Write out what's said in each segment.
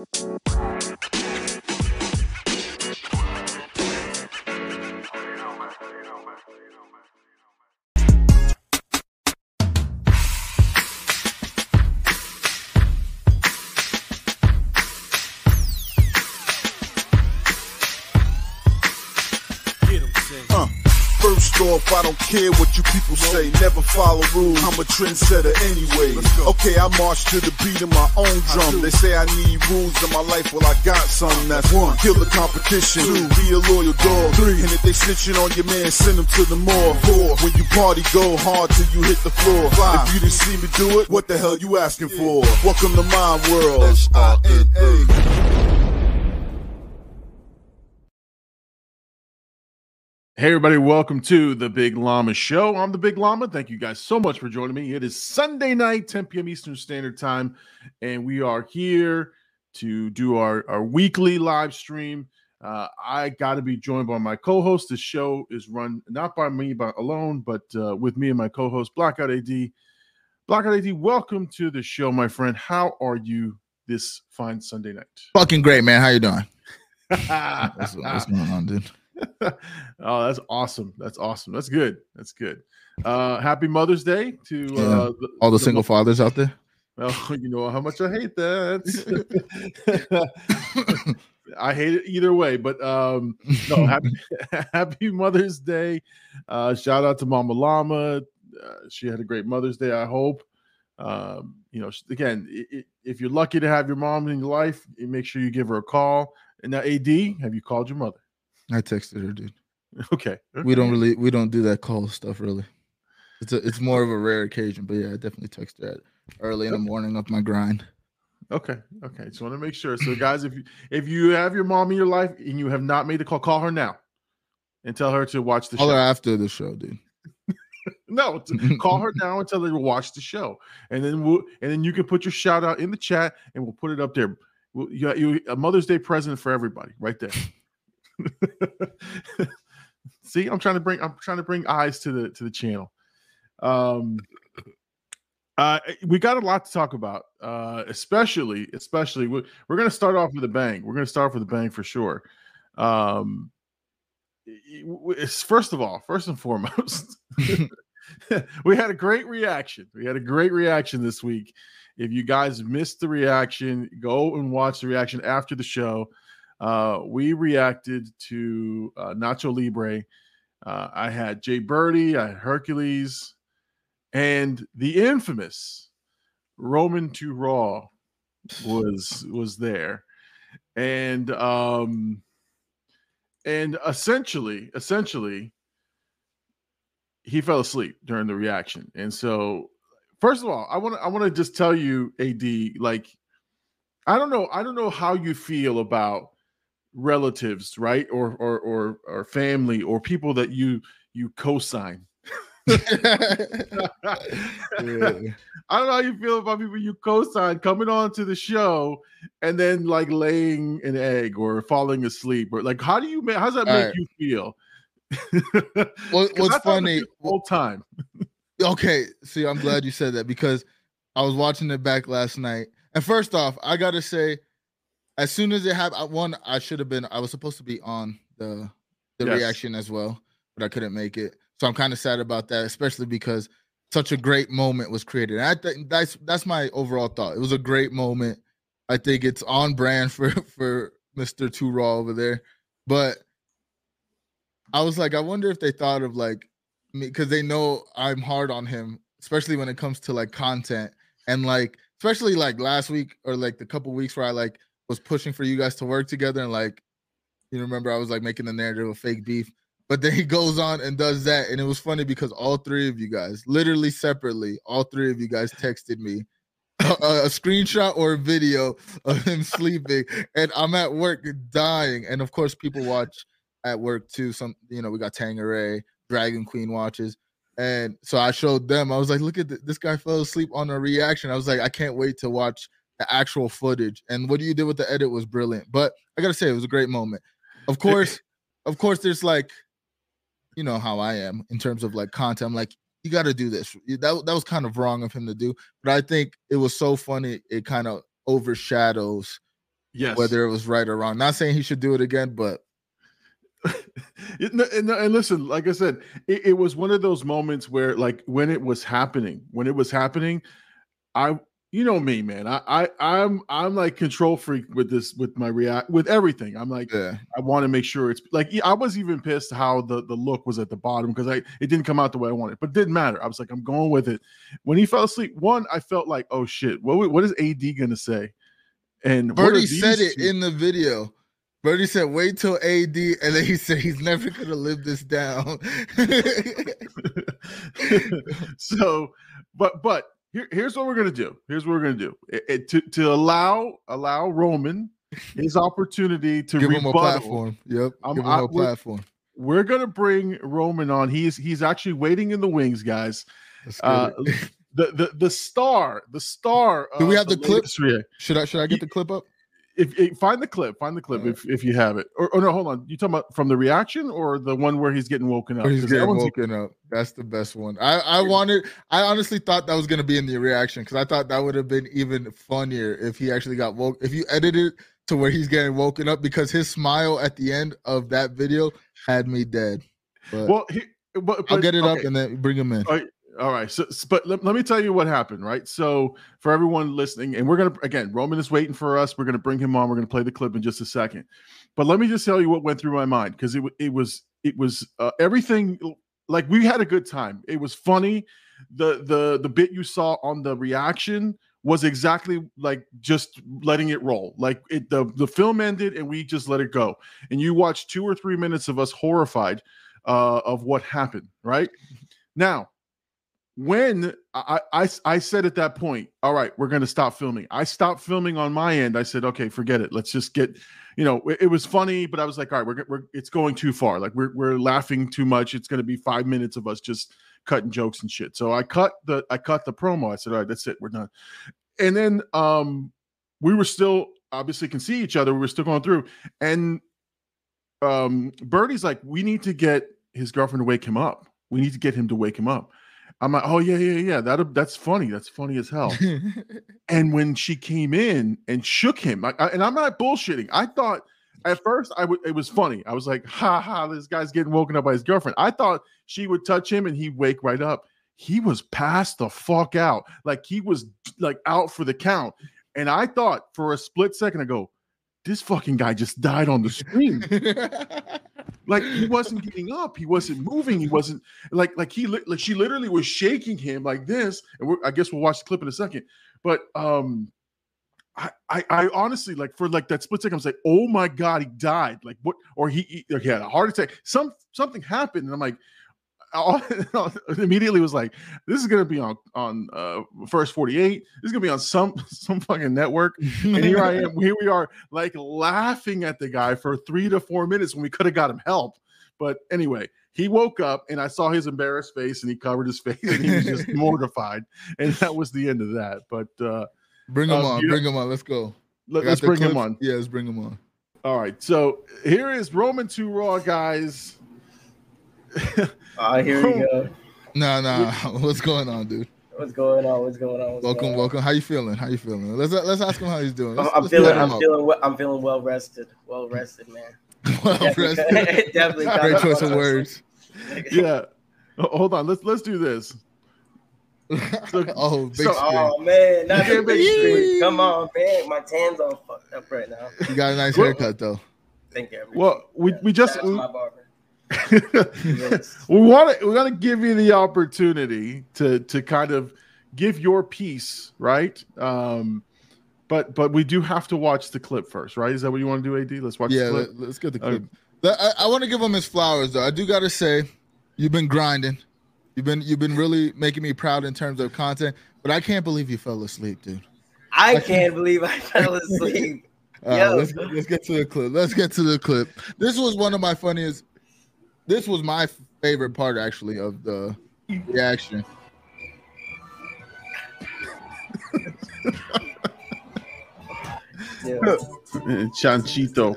Uh, off, I don't care what you people say. Never follow rules. I'm a trendsetter anyway. Okay, I march to the beat of my own drum. They say I need rules in my life. Well, I got some. That's one. Kill the competition. Two. Be a loyal dog. Three. And if they snitching on your man, send them to the mall. Four. When you party, go hard till you hit the floor. Five. If you didn't see me do it, what the hell you asking for? Welcome to my world. S-I-N-A. Hey, everybody, welcome to the Big Llama Show. I'm the Big Llama. Thank you guys so much for joining me. It is Sunday night, 10 p.m. Eastern Standard Time, and we are here to do our, our weekly live stream. Uh, I got to be joined by my co host. The show is run not by me but alone, but uh, with me and my co host, Blackout AD. Blackout AD, welcome to the show, my friend. How are you this fine Sunday night? Fucking great, man. How you doing? what's, what's going on, dude? oh, that's awesome. That's awesome. That's good. That's good. Uh happy Mother's Day to Yeah. uh the, All the single fathers out there. well, you know how much I hate that. I hate it either way, but um no, happy happy Mother's Day. Uh shout out to Mama Llama. Uh, she had a great Mother's Day, I hope. Um, you know, again, i- i- if you're lucky to have your mom in your life, make sure you give her a call. And now, AD, have you called your mother? I texted her, dude. Okay. We don't really we don't do that call stuff really. It's a it's more of a rare occasion, but yeah, I definitely text her at early in the morning of my grind. Okay. Okay. Just want to make sure. So, guys, if you if you have your mom in your life and you have not made the call, call her now and tell her to watch the Call show. her after the show, dude. No, call her now and tell her to watch the show, and then we'll and then you can put your shout out in the chat and we'll put it up there. We'll, you, you a Mother's Day present for everybody right there. See, I'm trying to bring I'm trying to bring eyes to the to the channel. Um, uh, we got a lot to talk about, uh, especially especially we, we're going to start off with a bang. We're going to start off with a bang for sure. Um, first of all, first and foremost, we had a great reaction. We had a great reaction this week. If you guys missed the reaction, go and watch the reaction after the show. Uh, we reacted to uh, Nacho Libre. Uh, I had Jay Birdie, I had Hercules, and the infamous Roman to Raw was was there, and um, and essentially, essentially, he fell asleep during the reaction, and so first of all, I want to I want to just tell you, Ad, like I don't know, I don't know how you feel about relatives, right, or or or or family or people that you you co-sign. Yeah. I don't know how you feel about people you co-sign coming on to the show and then like laying an egg or falling asleep or like how do you make how does that make Alright. you feel? 'Cause what's funny- whole time. Okay, see, I'm glad you said that because I was watching it back last night. And first off, I gotta say, as soon as it happened, one, I should have been. I was supposed to be on the the Yes. reaction as well, but I couldn't make it. So I'm kind of sad about that, especially because such a great moment was created. And I think that's that's my overall thought. It was a great moment. I think it's on brand for for Mr. Two Raw over there. But I was like, I wonder if they thought of like me because they know I'm hard on him, especially when it comes to like content and like especially like last week or like the couple weeks where I like was pushing for you guys to work together and like you remember I was like making the narrative of fake beef. But then he goes on and does that. And it was funny because all three of you guys, literally separately, all three of you guys texted me a, a- screenshot or a video of him sleeping. And I'm at work dying. And of course, people watch at work too. Some, you know, we got Tangeray, Dragon Queen watches. And so I showed them, I was like, look at th- this guy fell asleep on a reaction. I was like, I can't wait to watch the actual footage. And what you did with the edit was brilliant. But I gotta say, it was a great moment. Of course, of course, there's like, you know how I am in terms of like content. I'm like, you got to do this. That that was kind of wrong of him to do, but I think it was so funny. It kind of overshadows Yes. whether it was right or wrong. Not saying he should do it again, but no, and, and listen, like I said, it, it was one of those moments where, like, when it was happening, when it was happening, I, you know me, man, I, I, I'm, I'm like control freak with this, with my react, with everything. I'm like, yeah, I want to make sure it's like I was even pissed how the the look was at the bottom because I it didn't come out the way I wanted, but it didn't matter. I was like, I'm going with it. When he fell asleep, one, I felt like, oh shit, what what is AD gonna say? And Birdie said it two- in the video. Birdie said, "Wait till AD," and then he said he's never gonna live this down. so, but but here, here's what we're gonna do. Here's what we're gonna do. It- it- to to allow allow Roman his opportunity to Give him a platform. Yep, I'm- give him I a platform. We're gonna bring Roman on. He's he's actually waiting in the wings, guys. Uh, the the the star, the star. Do we have the clip? Should I should I get the clip up? If, if find the clip, find the clip if, if you have it. Or, or no, hold on. You talking about from the reaction or the one where he's getting woken up? Or he's getting one's- woken up. That's the best one. I I wanted. I honestly thought that was gonna be in the reaction because I thought that would have been even funnier if he actually got woke. If you edited to where he's getting woken up because his smile at the end of that video had me dead. But Well, he, but, I'll get it up and then bring him in. All right. So, but let, let me tell you what happened, right? So, for everyone listening, and we're going to, again, Roman is waiting for us. We're going to bring him on. We're going to play the clip in just a second. But let me just tell you what went through my mind because it, it was, it was uh, everything like we had a good time. It was funny. The, the, the bit you saw on the reaction was exactly like just letting it roll. Like it, the, the film ended and we just let it go. And you watched two or three minutes of us horrified uh, of what happened, right? Now, when I, I I said at that point, all right, we're going to stop filming. I stopped filming on my end. I said, okay, forget it. Let's just get, you know, it, it was funny, but I was like, all right, we're, we're it's going too far. Like we're we're laughing too much. It's going to be five minutes of us just cutting jokes and shit. So I cut the I cut the promo. I said, all right, that's it, we're done. And then um we were still obviously can see each other. We were still going through, and um Birdie's like, we need to get his girlfriend to wake him up. We need to get him to wake him up. I'm like, oh yeah, yeah, yeah. That that's funny. That's funny as hell. and when she came in and shook him, I, I- and I'm not bullshitting. I thought at first I would it was funny. I was like, ha ha, this guy's getting woken up by his girlfriend. I thought she would touch him and he'd wake right up. He was passed the fuck out, like he was like out for the count. And I thought for a split second, I go, this fucking guy just died on the screen. Like he wasn't getting up. He wasn't moving. He wasn't like like he like she literally was shaking him like this. And we're, i guess we'll watch the clip in a second. But um I, I I honestly like for like that split second I was like oh my god he died. Like what or he, he, he had a heart attack. Some something happened. And I'm like I immediately was like this is gonna be on on uh first 48 this is gonna be on some some fucking network and here I am. Here we are, like laughing at the guy for three to four minutes when we could have got him help. But anyway, he woke up and I saw his embarrassed face and he covered his face and he was just mortified. And that was the end of that. But uh bring him Uh, on. you- Bring him on. Let's go. let, us bring him on. Yeah, let's bring him on. All right. So here is Roman 2 Raw, guys. Oh, here we go. Nah, nah. What's going on, dude? What's going on? What's going on? What's Welcome, going on? welcome. How you feeling? How you feeling? Let's let's ask him how he's doing. I'm, Let's- I'm let's feeling. I'm up. feeling. we- I'm feeling well rested. Well rested, man. well rested. definitely got Great choice of words. Yeah. Hold on. Let's let's do this. oh, big so- oh, screen. Oh man, not You the big screen. screen. Come on, man. My tan's all fucked up right now. You got a nice Well- haircut though. Thank you. Well, we, we just Shout Yes. we want to we want to give you the opportunity to to kind of give your piece right um but but we do have to watch the clip first right is that what you want to do ad let's watch Yeah, the clip let, us get the clip. Let- I, I want to give him his flowers though. I do gotta say, you've been grinding. You've been you've been really making me proud in terms of content. But I can't believe you fell asleep, dude. I can't believe I fell asleep. All right, let's let's get to the clip. Let's get to the clip. This was one of my funniest. This was my favorite part actually of the reaction. Yeah. Chanchito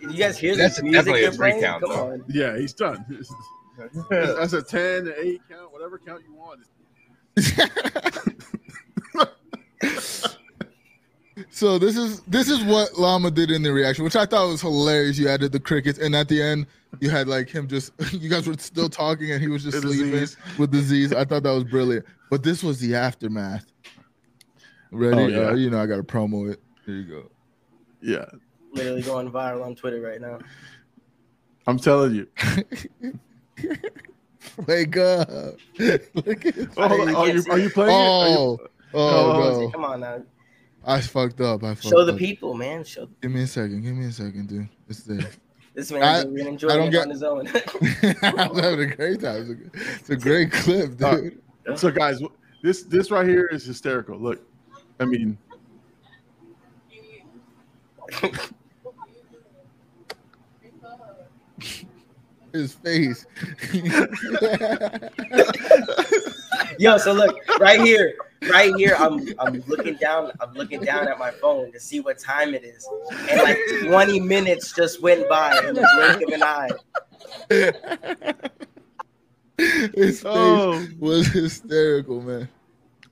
You guys hear That's this music definitely a you're three count, Come though. on. yeah he's done that's a 10 an 8 count whatever count you want So this is this is what Llama did in the reaction, which I thought was hilarious. You added the crickets, and at the end, you had like him just you guys were still talking, and he was just The sleeping disease. with disease. I thought that was brilliant. But this was the aftermath. Ready? Oh, yeah. Uh, you know, I got to promo it. Here you go. Yeah, Literally going viral on Twitter right now. I'm telling you. Wake up! Oh, hold you Are you are you playing? it? Are you- Oh, oh, Oh, no. Come on now. I fucked up. I fucked Show the up. people, man. Show Give me a second. Give me a second, dude. It's there. This I- man's really I enjoying don't it get- on his own. I was having a great time. It's a, it's a great clip, dude. Uh, So guys, this this right here is hysterical. Look, I mean, His face. Yo, so look right here, right here. I'm I'm looking down. I'm looking down at my phone to see what time it is, and like 20 minutes just went by in the blink of an eye. His face oh, was hysterical, man.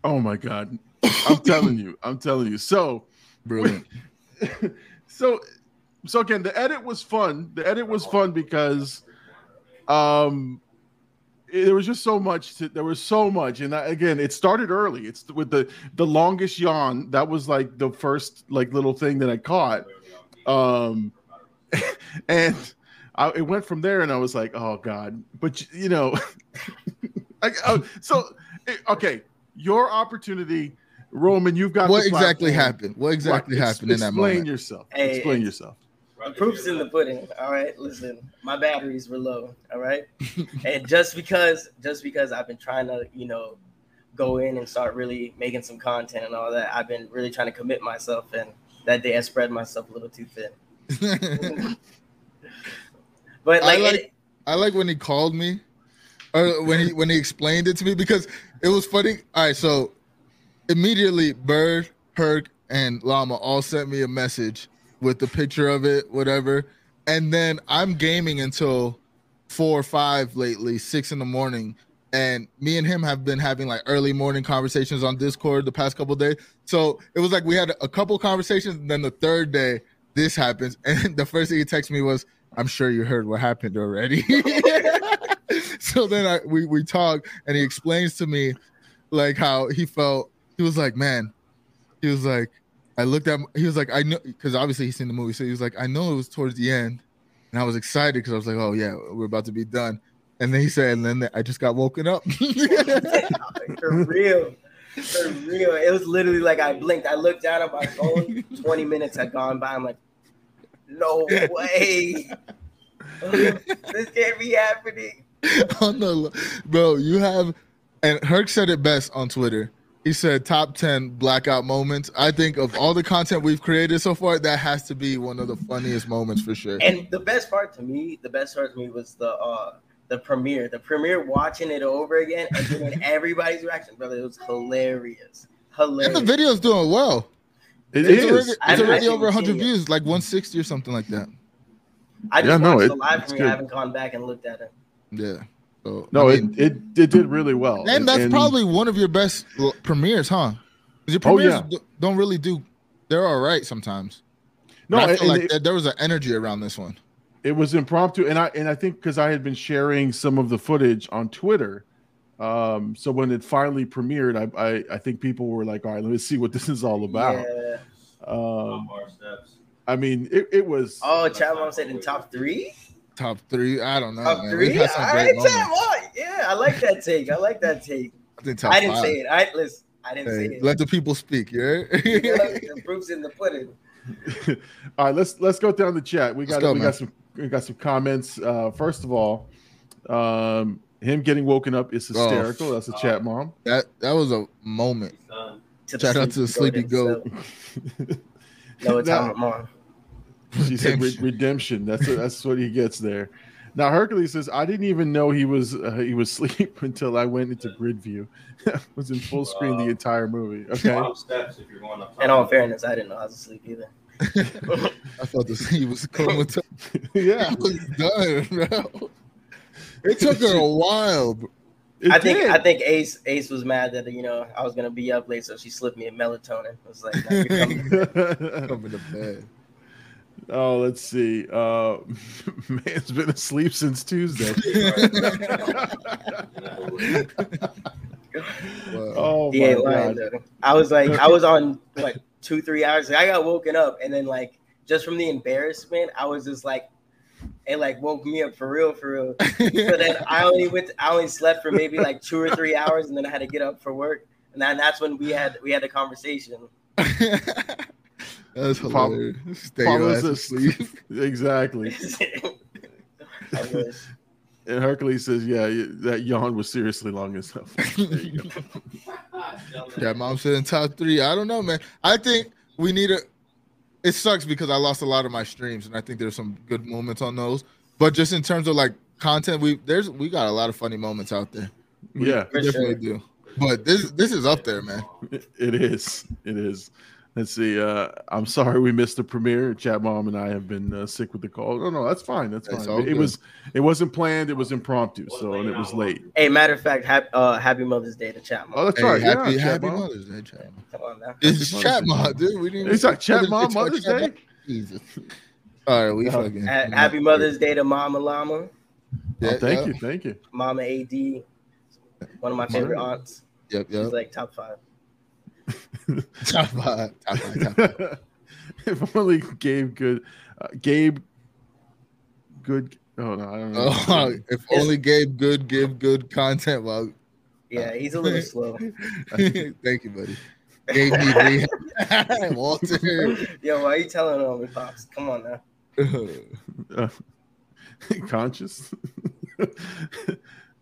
oh my god, I'm telling you, I'm telling you. So, Brilliant. so, so again, the edit was fun. The edit was fun because, um, it- there was just so much. To, there was so much, and that, again, it started early. It's with the the longest yawn. That was like the first like little thing that I caught. Um, and I, it went from there, and I was like, "Oh God!" But you know, I, oh, so eh, okay, your opportunity, Roman. You've got What the exactly happened? What exactly Right, ex- happened in that moment? Explain yourself. Hey, explain it's- yourself. The proof's in the pudding. All right, listen, my batteries were low. All right, and just because, just because I've been trying to, you know, go in and start really making some content and all that, I've been really trying to commit myself. And that day, I spread myself a little too thin. But I like, like- it- I like when he called me, or when he when he explained it to me because it was funny. All right, so immediately Bird, Herc, and Llama all sent me a message with the picture of it, whatever. And then I'm gaming until four or five lately, six in the morning. And me and him have been having like early morning conversations on Discord the past couple days. So it was like we had a couple conversations, and then the third day this happens, and the first thing he texted me was, "I'm sure you heard what happened already." so then I we we talk, and he explains to me like how he felt. He was like, "Man," he was like, "I looked at," him, he was like, "I know," because obviously he's seen the movie, so he was like, "I know it was towards the end," and I was excited because I was like, "Oh yeah, we're about to be done." And then he said, and then I just got woken up. for real, for real, it was literally like I blinked. I looked down at my phone. Twenty minutes had gone by. I'm like, no way. this can't be happening. on the bro, you have and Herc said it best on Twitter. He said top 10 blackout moments. I think of all the content we've created so far, that has to be one of the funniest moments for sure. And the best part to me, the best part to me was the uh the premiere. The premiere watching it over again and getting everybody's reaction, brother. It was hilarious. Hilarious. And Hilarious. the video's doing well. It it's is. already, it's already actually over 100 seen it. views, like 160 or something like that. I just Yeah, no, watched it- the live it's premiere. I haven't gone back and looked at it. Yeah. So No, I it, mean, it it did really well. and that's probably one of your best l- premieres, huh? 'Cause Your Oh, premieres yeah. don't really do. They're all right sometimes. no. But I feel like it- there- there was an energy around this one. it was impromptu and i and i think because i had been sharing some of the footage on twitter um so when it finally premiered i i, I think people were like all right let's see what this is all about Yeah. um i mean it, it was Oh, Chat Mom said in top three. Top three. I don't know. Top man. Three. had All some right, great moments. Chat Mom. Yeah, I like that take. I like that take. I think top I didn't five. say it. I listen. I didn't say it. let the people speak. Yeah. the proof's in the pudding. all right let's let's go down the chat we got go, we man. got some we got some comments uh first of all um him getting woken up is Oh. hysterical that's a chat mom that that was a moment. To Shout out to the sleepy goat. himself. No, it's Now- mom. She said re- Redemption. redemption. That's that's what he gets there. Now Hercules says, "I didn't even know he was uh, he was asleep until I went into grid view. was in full screen the entire movie." Okay, Bottom steps if you're going up. In all fairness, I didn't know I was asleep either. I thought this. He was comatose. yeah. He was done, bro. It took her a while. It I think. I think Ace Ace was mad that you know I was gonna be up late, so she slipped me a melatonin. I was like, "No, you're coming." Coming to bed. Oh, let's see. Uh, man's been asleep since Tuesday. Wow. oh he my ain't god. though. I was like, I was on like two, three hours. I got woken up, and then like just from the embarrassment, I was just like, it like woke me up for real, for real. So then I only went, I only slept for maybe like two or three hours, and then I had to get up for work, and then that's when we had we had a conversation. That's Pop- hilarious. Stay your Pablo's ass asleep. asleep. exactly. And Hercules says, "Yeah, that yawn was seriously long as hell." There you go. Yeah, mom said in top three. I don't know, man. I think we need a. It sucks because I lost a lot of my streams, and I think there's some good moments on those. But just in terms of like content, we there's we got a lot of funny moments out there. We, Yeah, we For definitely do. But this this is up there, man. it it is. It is. Let's see. Uh, I'm sorry we missed the premiere. Chat mom and I have been uh, sick with the call. No, no, that's fine. That's It's fine. It, good. was. It wasn't planned. It was impromptu. So and it was late. Hey, matter of fact, happy, uh, happy Mother's Day to Chat Mom. Oh, that's Hey, right. happy yeah, happy Mom. Mother's Day, chat. Mom. Come on now. It's Happy chat mom, dude. We didn't. It's like Chat Mom it's like Mother's Day. Jesus. All right, we Yeah. fucking. Ha- Happy Mother's Day to Mama Llama, Yeah, oh, thank yeah. you. Thank you. Mama AD, one of my favorite aunts. Yep, yep. She's yep. like top five. Top five. Top five. Top five. if only Gabe good. Uh, Gabe. Good. Oh no, I don't know. Oh, if only Gabe good give good content. Well, Yeah, he's a little slow. thank you, buddy. Gabe need rehab. Walter. Yo, why are you telling on me, pops? Come on now. Uh, conscious.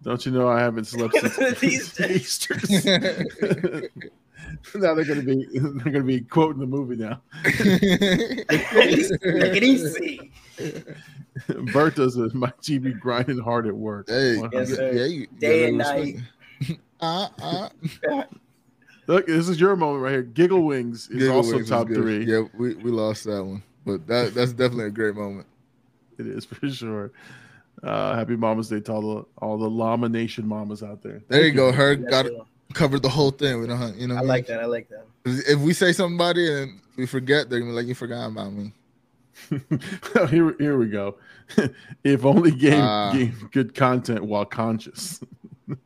Don't you know I haven't slept since These days. Easter? now they're gonna be they're gonna be quoting the movie now. Take it easy. Bert does a my GB grinding hard at work. Hey, Yes, sir. yeah, you, Day you and night. Uh, uh. Look, this is your moment right here. Giggle Wings is Giggle also Wings top good. three. Yeah, we, we lost that one, but that that's definitely a great moment. It is for sure. Uh, happy Mama's Day to all the all the Llama Nation mamas out there. There you Thank go. Her That's got it. Covered the whole thing. We don't, you know. I like that. I like that. If we say somebody and we forget, they're gonna be like, "You forgot about me." here, here we go. if only game Ah. gave good content while conscious. He's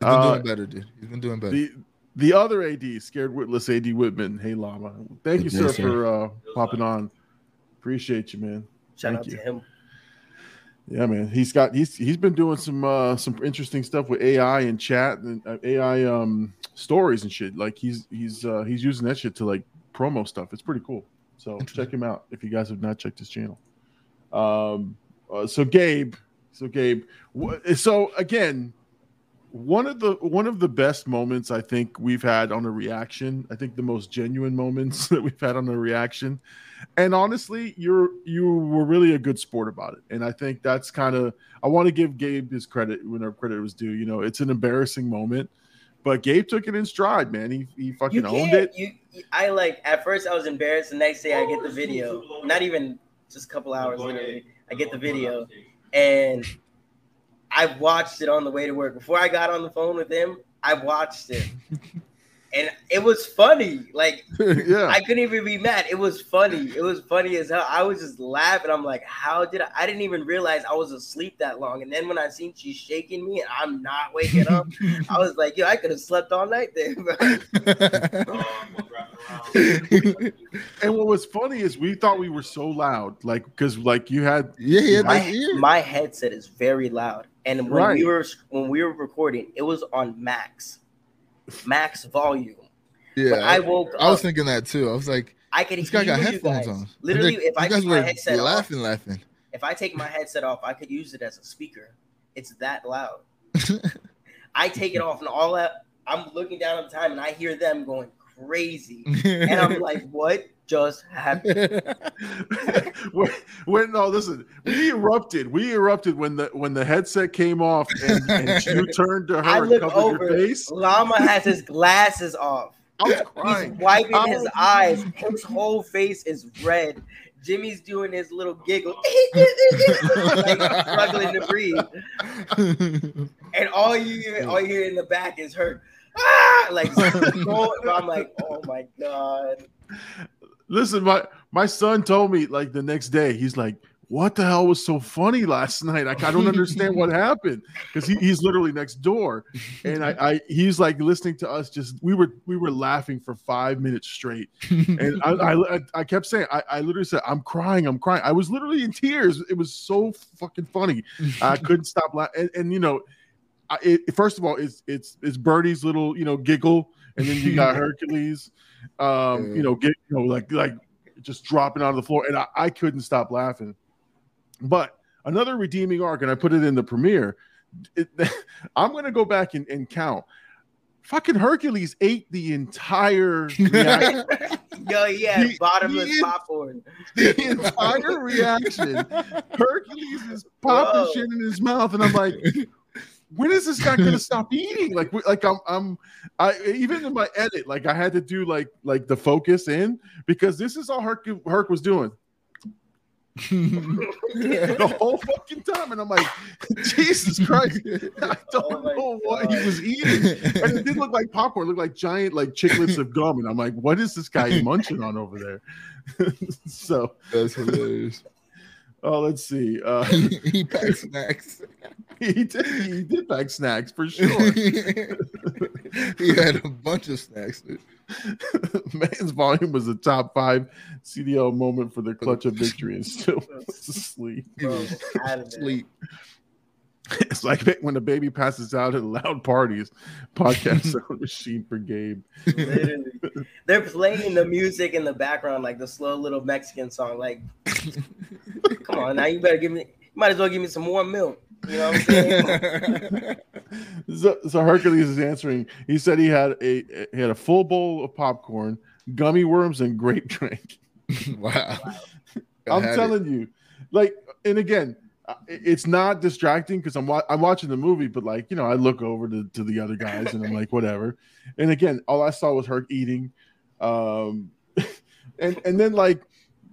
been Uh, doing better, dude. He's been doing better. the the other AD, scared witless AD Whitman. Hey Llama, thank you, sir, sir. for uh, popping on. Appreciate you, man. Shout Thank out you. to him. Yeah, man. He's got he's he's been doing some uh some interesting stuff with AI and chat and uh, AI um stories and shit. Like he's he's uh he's using that shit to like promo stuff. It's pretty cool. So check him out if you guys have not checked his channel. Um uh, so Gabe, so Gabe, wh- so again, one of the one of the best moments I think we've had on a reaction. I think the most genuine moments that we've had on a reaction. And honestly, you're you were really a good sport about it. And I think that's kind of I want to give Gabe his credit whenever credit was due. You know, it's an embarrassing moment, but Gabe took it in stride, man. He he fucking owned it. You, I like. At first, I was embarrassed. The next day, I get the video. Not even just a couple hours literally. I get the video, and I watched it on the way to work. Before I got on the phone with him, I watched it, and it was funny. Like yeah. I couldn't even be mad. It was funny. It was funny as hell. I was just laughing. I'm like, how did I? I didn't even realize I was asleep that long. And then when I seen she's shaking me and I'm not waking up, I was like, yo, I could have slept all night there. And what was funny is we thought we were so loud, like because like you had yeah, yeah, my, my my headset is very loud, and when Right. we were when we were recording, it was on max, max volume. yeah, But I woke I was up, thinking that too. I was like, I could this guy got headphones on. Literally, if I guys take my were headset off, laughing, laughing. if I take my headset off, I could use it as a speaker. It's that loud. I take it off, and all that I'm looking down at the time, and I hear them going crazy, and I'm like, what just happened? when, when no listen we erupted we erupted when the when the headset came off and, and you turned to her I and covered over. your face Llama has his glasses off. i was He's crying wiping I his eyes. His whole face is red. Jimmy's doing his little giggle, like struggling to breathe, and all you hear, all you hear in the back is her, ah, like I'm like, oh my god. Listen, my my son told me like the next day, he's like, what the hell was so funny last night? I, I don't understand what happened because he, he's literally next door, and I, I, he's like listening to us. Just we were we were laughing for five minutes straight, and I I, I kept saying I, I literally said I'm crying, I'm crying. I was literally in tears. It was so fucking funny. I couldn't stop laughing, and, and you know, I, it, first of all, it's it's it's Birdie's little you know giggle, and then you got Hercules, um, you know, get you know like like just dropping out of the floor, and I, I couldn't stop laughing. But another redeeming arc, and I put it in the premiere. It, I'm going to go back and, and, count. Fucking Hercules ate the entire reaction. Yo, yeah, he, bottomless he, popcorn. The entire reaction. Hercules is popping Whoa. shit in his mouth, and I'm like, when is this guy gonna stop eating? Like, like I'm, I'm, I even in my edit, like I had to do like, like the focus in because this is all Herc, Herc was doing. the whole fucking time. And I'm like, Jesus Christ, I don't oh know what he was eating. And it did look like popcorn, it looked like giant like chiclets of gum. And I'm like, what is this guy munching on over there? so that's hilarious. Oh, let's see. Uh, he packed snacks. He did. He did pack snacks for sure. he had a bunch of snacks. Dude. Man's volume was a top five CDL moment for the clutch of victory and still asleep. Sleep. It's like when a baby passes out at loud parties. Podcast sound machine for Gabe. Literally. They're playing the music in the background, like the slow little Mexican song. Like, come on, now you better give me. You might as well give me some more milk. You know what I'm saying? so, so Hercules is answering. He said he had a he had a full bowl of popcorn, gummy worms, and grape drink. wow. I'm telling it. you, like, and again, it's not distracting because I'm wa- I'm watching the movie, but like you know, I look over to, to the other guys and I'm like, whatever. And again, all I saw was her eating, um, and and then like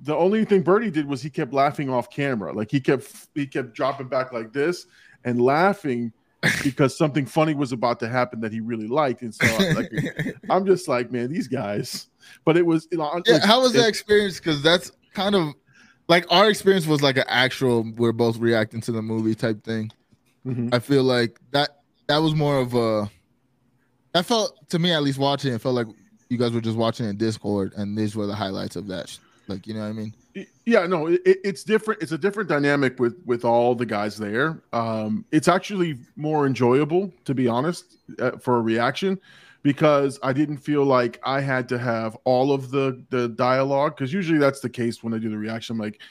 the only thing Birdie did was he kept laughing off camera. Like he kept he kept dropping back like this and laughing because something funny was about to happen that he really liked. And so like, I'm just like, man, these guys. But it was, you know, yeah, how was that experience? Because that's kind of like our experience was like an actual we're both reacting to the movie type thing. Mm-hmm. I feel like that that was more of a that felt to me at least watching it felt like you guys were just watching in Discord and these were the highlights of that like, you know what I mean? Yeah, no, it, it's different. It's a different dynamic with with all the guys there. Um, it's actually more enjoyable, to be honest, uh, for a reaction, because I didn't feel like I had to have all of the the dialogue. Because usually that's the case when I do the reaction. I'm like,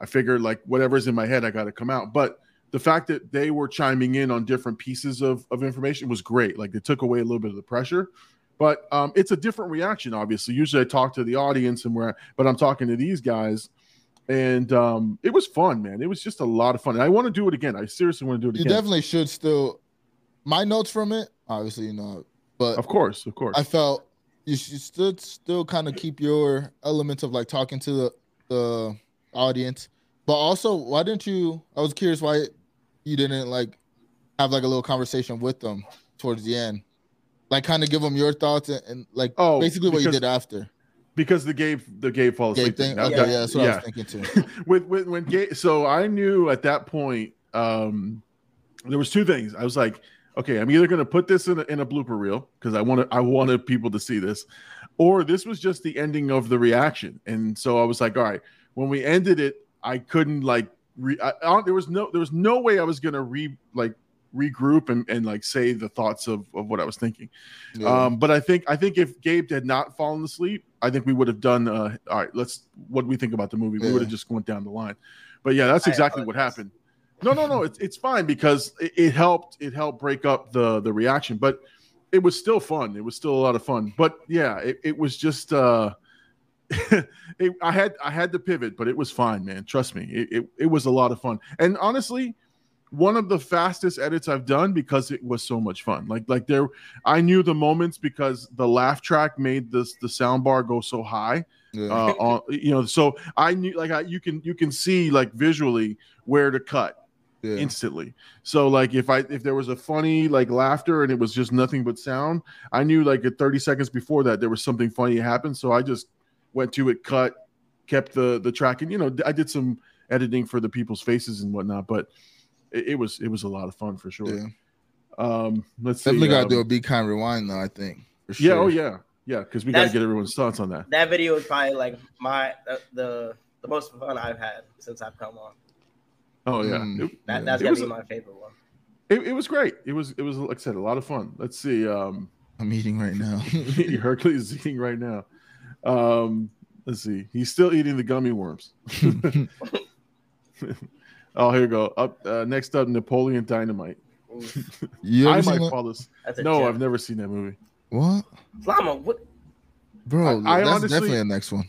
I figured like whatever's in my head, I got to come out. But the fact that they were chiming in on different pieces of of information was great. Like they took away a little bit of the pressure. But um, it's a different reaction, obviously. Usually I talk to the audience and where, but I'm talking to these guys, and um, it was fun, man. It was just a lot of fun. And I want to do it again. I seriously want to do it you again. You definitely should still. My notes from it, obviously, you know, but of course, of course, I felt you should still still kind of keep your elements of like talking to the the audience, but also why didn't you? I was curious why you didn't like have like a little conversation with them towards the end like kind of give them your thoughts and, and like oh, basically what because, you did after because the Gabe the Gabe fall asleep thing. Okay, yeah, that's what yeah. I was thinking too. with, with when Gabe, so I knew at that point um there was two things. I was like, okay, I'm either gonna put this in a, in a blooper reel because I wanted I wanted people to see this, or this was just the ending of the reaction. And so I was like, all right, when we ended it, I couldn't like re- I, I, there was no there was no way I was gonna re like regroup and, and like say the thoughts of, of what I was thinking. Yeah. Um, but I think I think if Gabe had not fallen asleep, I think we would have done uh, all right, let's what do we think about the movie? Yeah. We would have just went down the line. But yeah, that's exactly what happened. No, no, no, it's it's fine because it, it helped it helped break up the the reaction, but it was still fun. It was still a lot of fun. But yeah, it, it was just uh it, I had I had to pivot, but it was fine, man. Trust me, it, it, it was a lot of fun. And honestly, one of the fastest edits I've done because it was so much fun. Like like there, I knew the moments because the laugh track made this the sound bar go so high Yeah. uh, on you know so i knew like I, you can you can see like visually where to cut yeah. instantly so like if i if there was a funny like laughter and it was just nothing but sound i knew like at 30 seconds before that there was something funny happened so i just went to it cut kept the the track and you know i did some editing for the people's faces and whatnot but it, it was it was a lot of fun for sure Yeah. um let's see Definitely gotta um, do a be kind rewind though. I think. For yeah oh yeah yeah because we got to get everyone's thoughts on that That video is probably like my the the, the most fun I've had since I've come on. Oh yeah Mm. It- That, that's It gotta was be my favorite one. It, it was great. It was it was like I said, a lot of fun. Let's see. Um I'm eating right now. Hercules is eating right now. Um let's see. He's still eating the gummy worms. oh, here we go. Up uh, next up, Napoleon Dynamite. You I might seen that? call this. No, gem. I've never seen that movie. What, Llama, what? bro? I- I that's honestly- definitely the next one.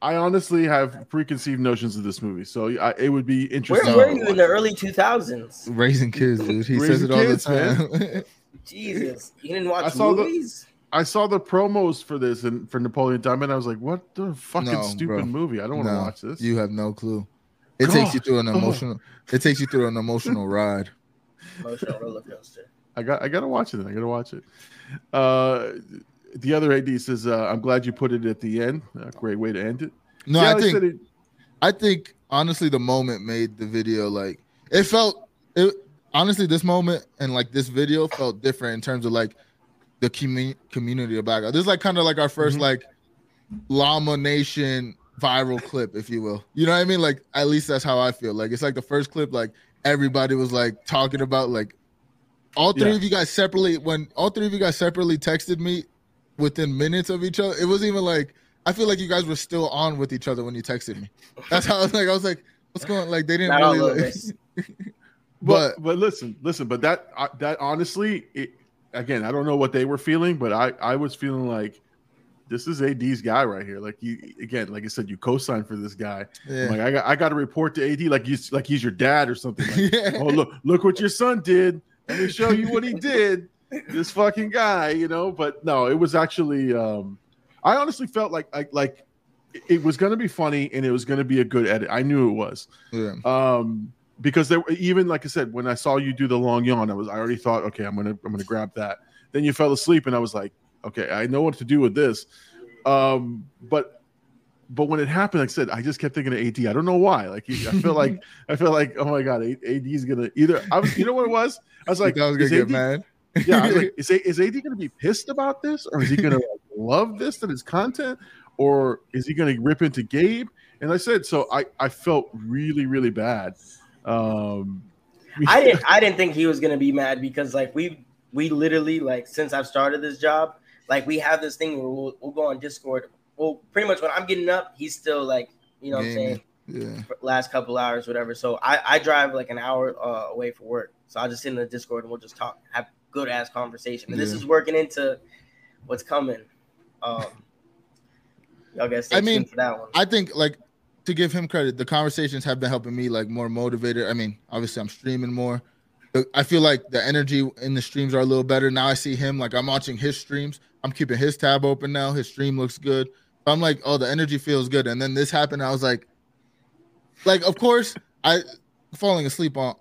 I honestly have preconceived notions of this movie, so I, it would be interesting. Where interesting. were you in the early 2000s? Raising kids, dude. He says it all kids, the time. Jesus, you didn't I watch saw the- movies? I saw the promos for this and for Napoleon Dynamite. I was like, "What the fucking No, stupid bro. movie? I don't want to No, watch this." You have no clue. It takes you through an Oh. emotional. It takes you through an emotional ride. Emotional roller coaster. I got I gotta watch it. I gotta watch it. Uh, the other AD says, uh, "I'm glad you put it at the end. A great way to end it." No, Yeah, I think it- I think honestly the moment made the video like it felt it honestly this moment and like this video felt different in terms of like the commu- community of black. This is like kind of like our 1st Mhm. like llama nation viral clip, if you will. You know what I mean? Like at least that's how I feel. Like it's like the first clip like everybody was like talking about like all three Yeah. of you guys separately when all three of you guys separately texted me within minutes of each other. It wasn't even like I feel like you guys were still on with each other when you texted me. That's how I was like. I was like, "What's going?" Like they didn't Not really. Like, but but but listen, listen. But that uh, that honestly, it, again, I don't know what they were feeling, but I I was feeling like this is AD's guy right here. Like you again, like I said, you co-signed for this guy. Yeah, like I got I got to report to AD like he's like he's your dad or something. Like, yeah. oh look look what your son did. Let me show you what he did. This fucking guy, you know. But no, it was actually. um I honestly felt like like like it- was going to be funny and it was going to be a good edit. I knew it was yeah. um because there were even like I said when I saw you do the long yawn, I was I already thought okay I'm gonna I'm gonna grab that. Then you fell asleep and I was like okay I know what to do with this. Um, but but when it happened, like I said, I just kept thinking of AD. I don't know why. Like I feel like I feel like oh my god, AD is gonna either. I was you know what it was. I was like I was gonna get AD mad. Yeah, I like, is, A- is AD going to be pissed about this, or is he going to like, love this that his content, or is he going to rip into Gabe? And I said, so I I felt really really bad. Um, I didn't I didn't think he was gonna be mad because like we we literally like since I've started this job, like we have this thing where we'll, we'll go on Discord. Well, pretty much when I'm getting up, he's still like, you know what I'm saying, yeah. last couple hours, whatever. So I, I drive like an hour uh, away for work. So I'll just sit in the Discord and we'll just talk, have good ass conversation. And this is working into what's coming. Um y'all guys I mean, for that one. I think like to give him credit, the conversations have been helping me like more motivated. I mean, obviously I'm streaming more. I feel like the energy in the streams are a little better. Now I see him like I'm watching his streams. I'm keeping his tab open now. His stream looks good. So I'm like, oh, the energy feels good. And then this happened. I was like, like, of course, I falling asleep on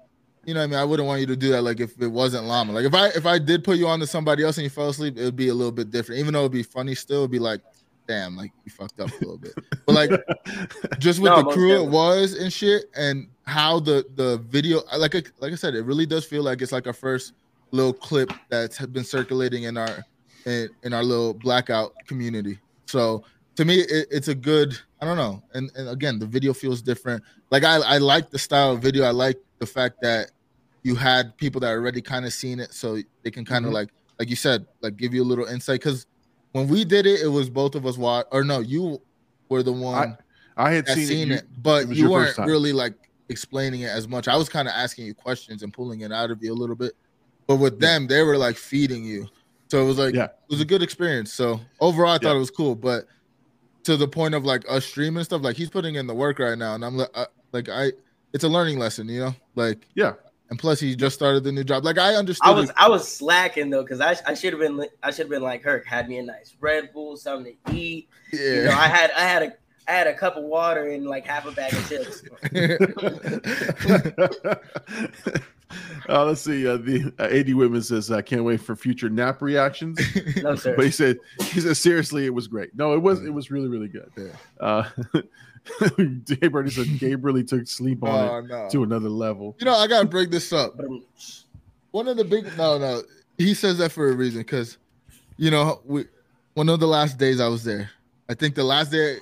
you know what I mean? I wouldn't want you to do that like if it wasn't llama. Like if I if I did put you on to somebody else and you fell asleep, it would be a little bit different. Even though it'd be funny still, it'd be like, damn, like you fucked up a little bit. But like just with No, the crew it was and shit and how the the video like I- like I said, it really does feel like it's like our first little clip that's been circulating in our in, in our little blackout community. So to me, it, it's a good. I don't know. And, and again, the video feels different. Like I, I like the style of video. I like the fact that you had people that already kind of seen it, so they can kind of Mhm. like, like you said, like give you a little insight. Because when we did it, it was both of us watch. Or no, you were the one I had that seen, seen, you- it, but it you weren't really like explaining it as much. I was kind of asking you questions and pulling it out of you a little bit. But with Yeah. them, they were like feeding you. So it was like Yeah. it was a good experience. So overall, I thought Yeah. it was cool. But to the point of like us streaming stuff, like he's putting in the work right now, and I'm like, uh, like I, it's a learning lesson, you know. Like Yeah. And plus he just started the new job. Like I understood. I was I was slacking though because I, I should have been I should have been like Herc had me a nice Red Bull, something to eat. yeah. You know, I had I had a I had a cup of water and like half a bag of chips. uh, let's see. Uh, the uh, AD Whitman says, "I can't wait for future nap reactions." No sir. but he said, "He said seriously, it was great. No, it was it was really really good." Yeah. Dave Birdie said Gabe really took sleep on Oh, it no. to another level. You know, I gotta break this up. One of the big no, no, he says that for a reason because, you know, we one of the last days I was there. I think the last day,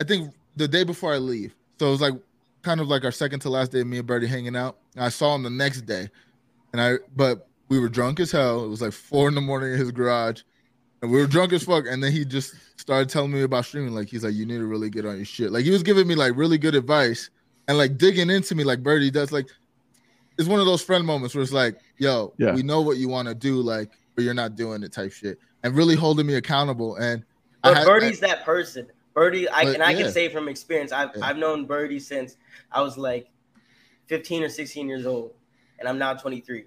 I think the day before I leave. So it was like kind of like our second to last day, of me and Birdie hanging out. And I saw him the next day, and I but we were drunk as hell. It was like four in the morning in his garage, and we were drunk as fuck. And then he just started telling me about streaming. Like he's like, you need to really get on your shit. Like he was giving me like really good advice and like digging into me like Birdie does. Like it's one of those friend moments where it's like, yo, Yeah. we know what you want to do, like, but you're not doing it type shit. And really holding me accountable. And I but had- Birdie's that person. Birdie, I But, and I yeah. can say from experience, I've Yeah. I've known Birdie since I was like 15 or 16 years old, and I'm now 23.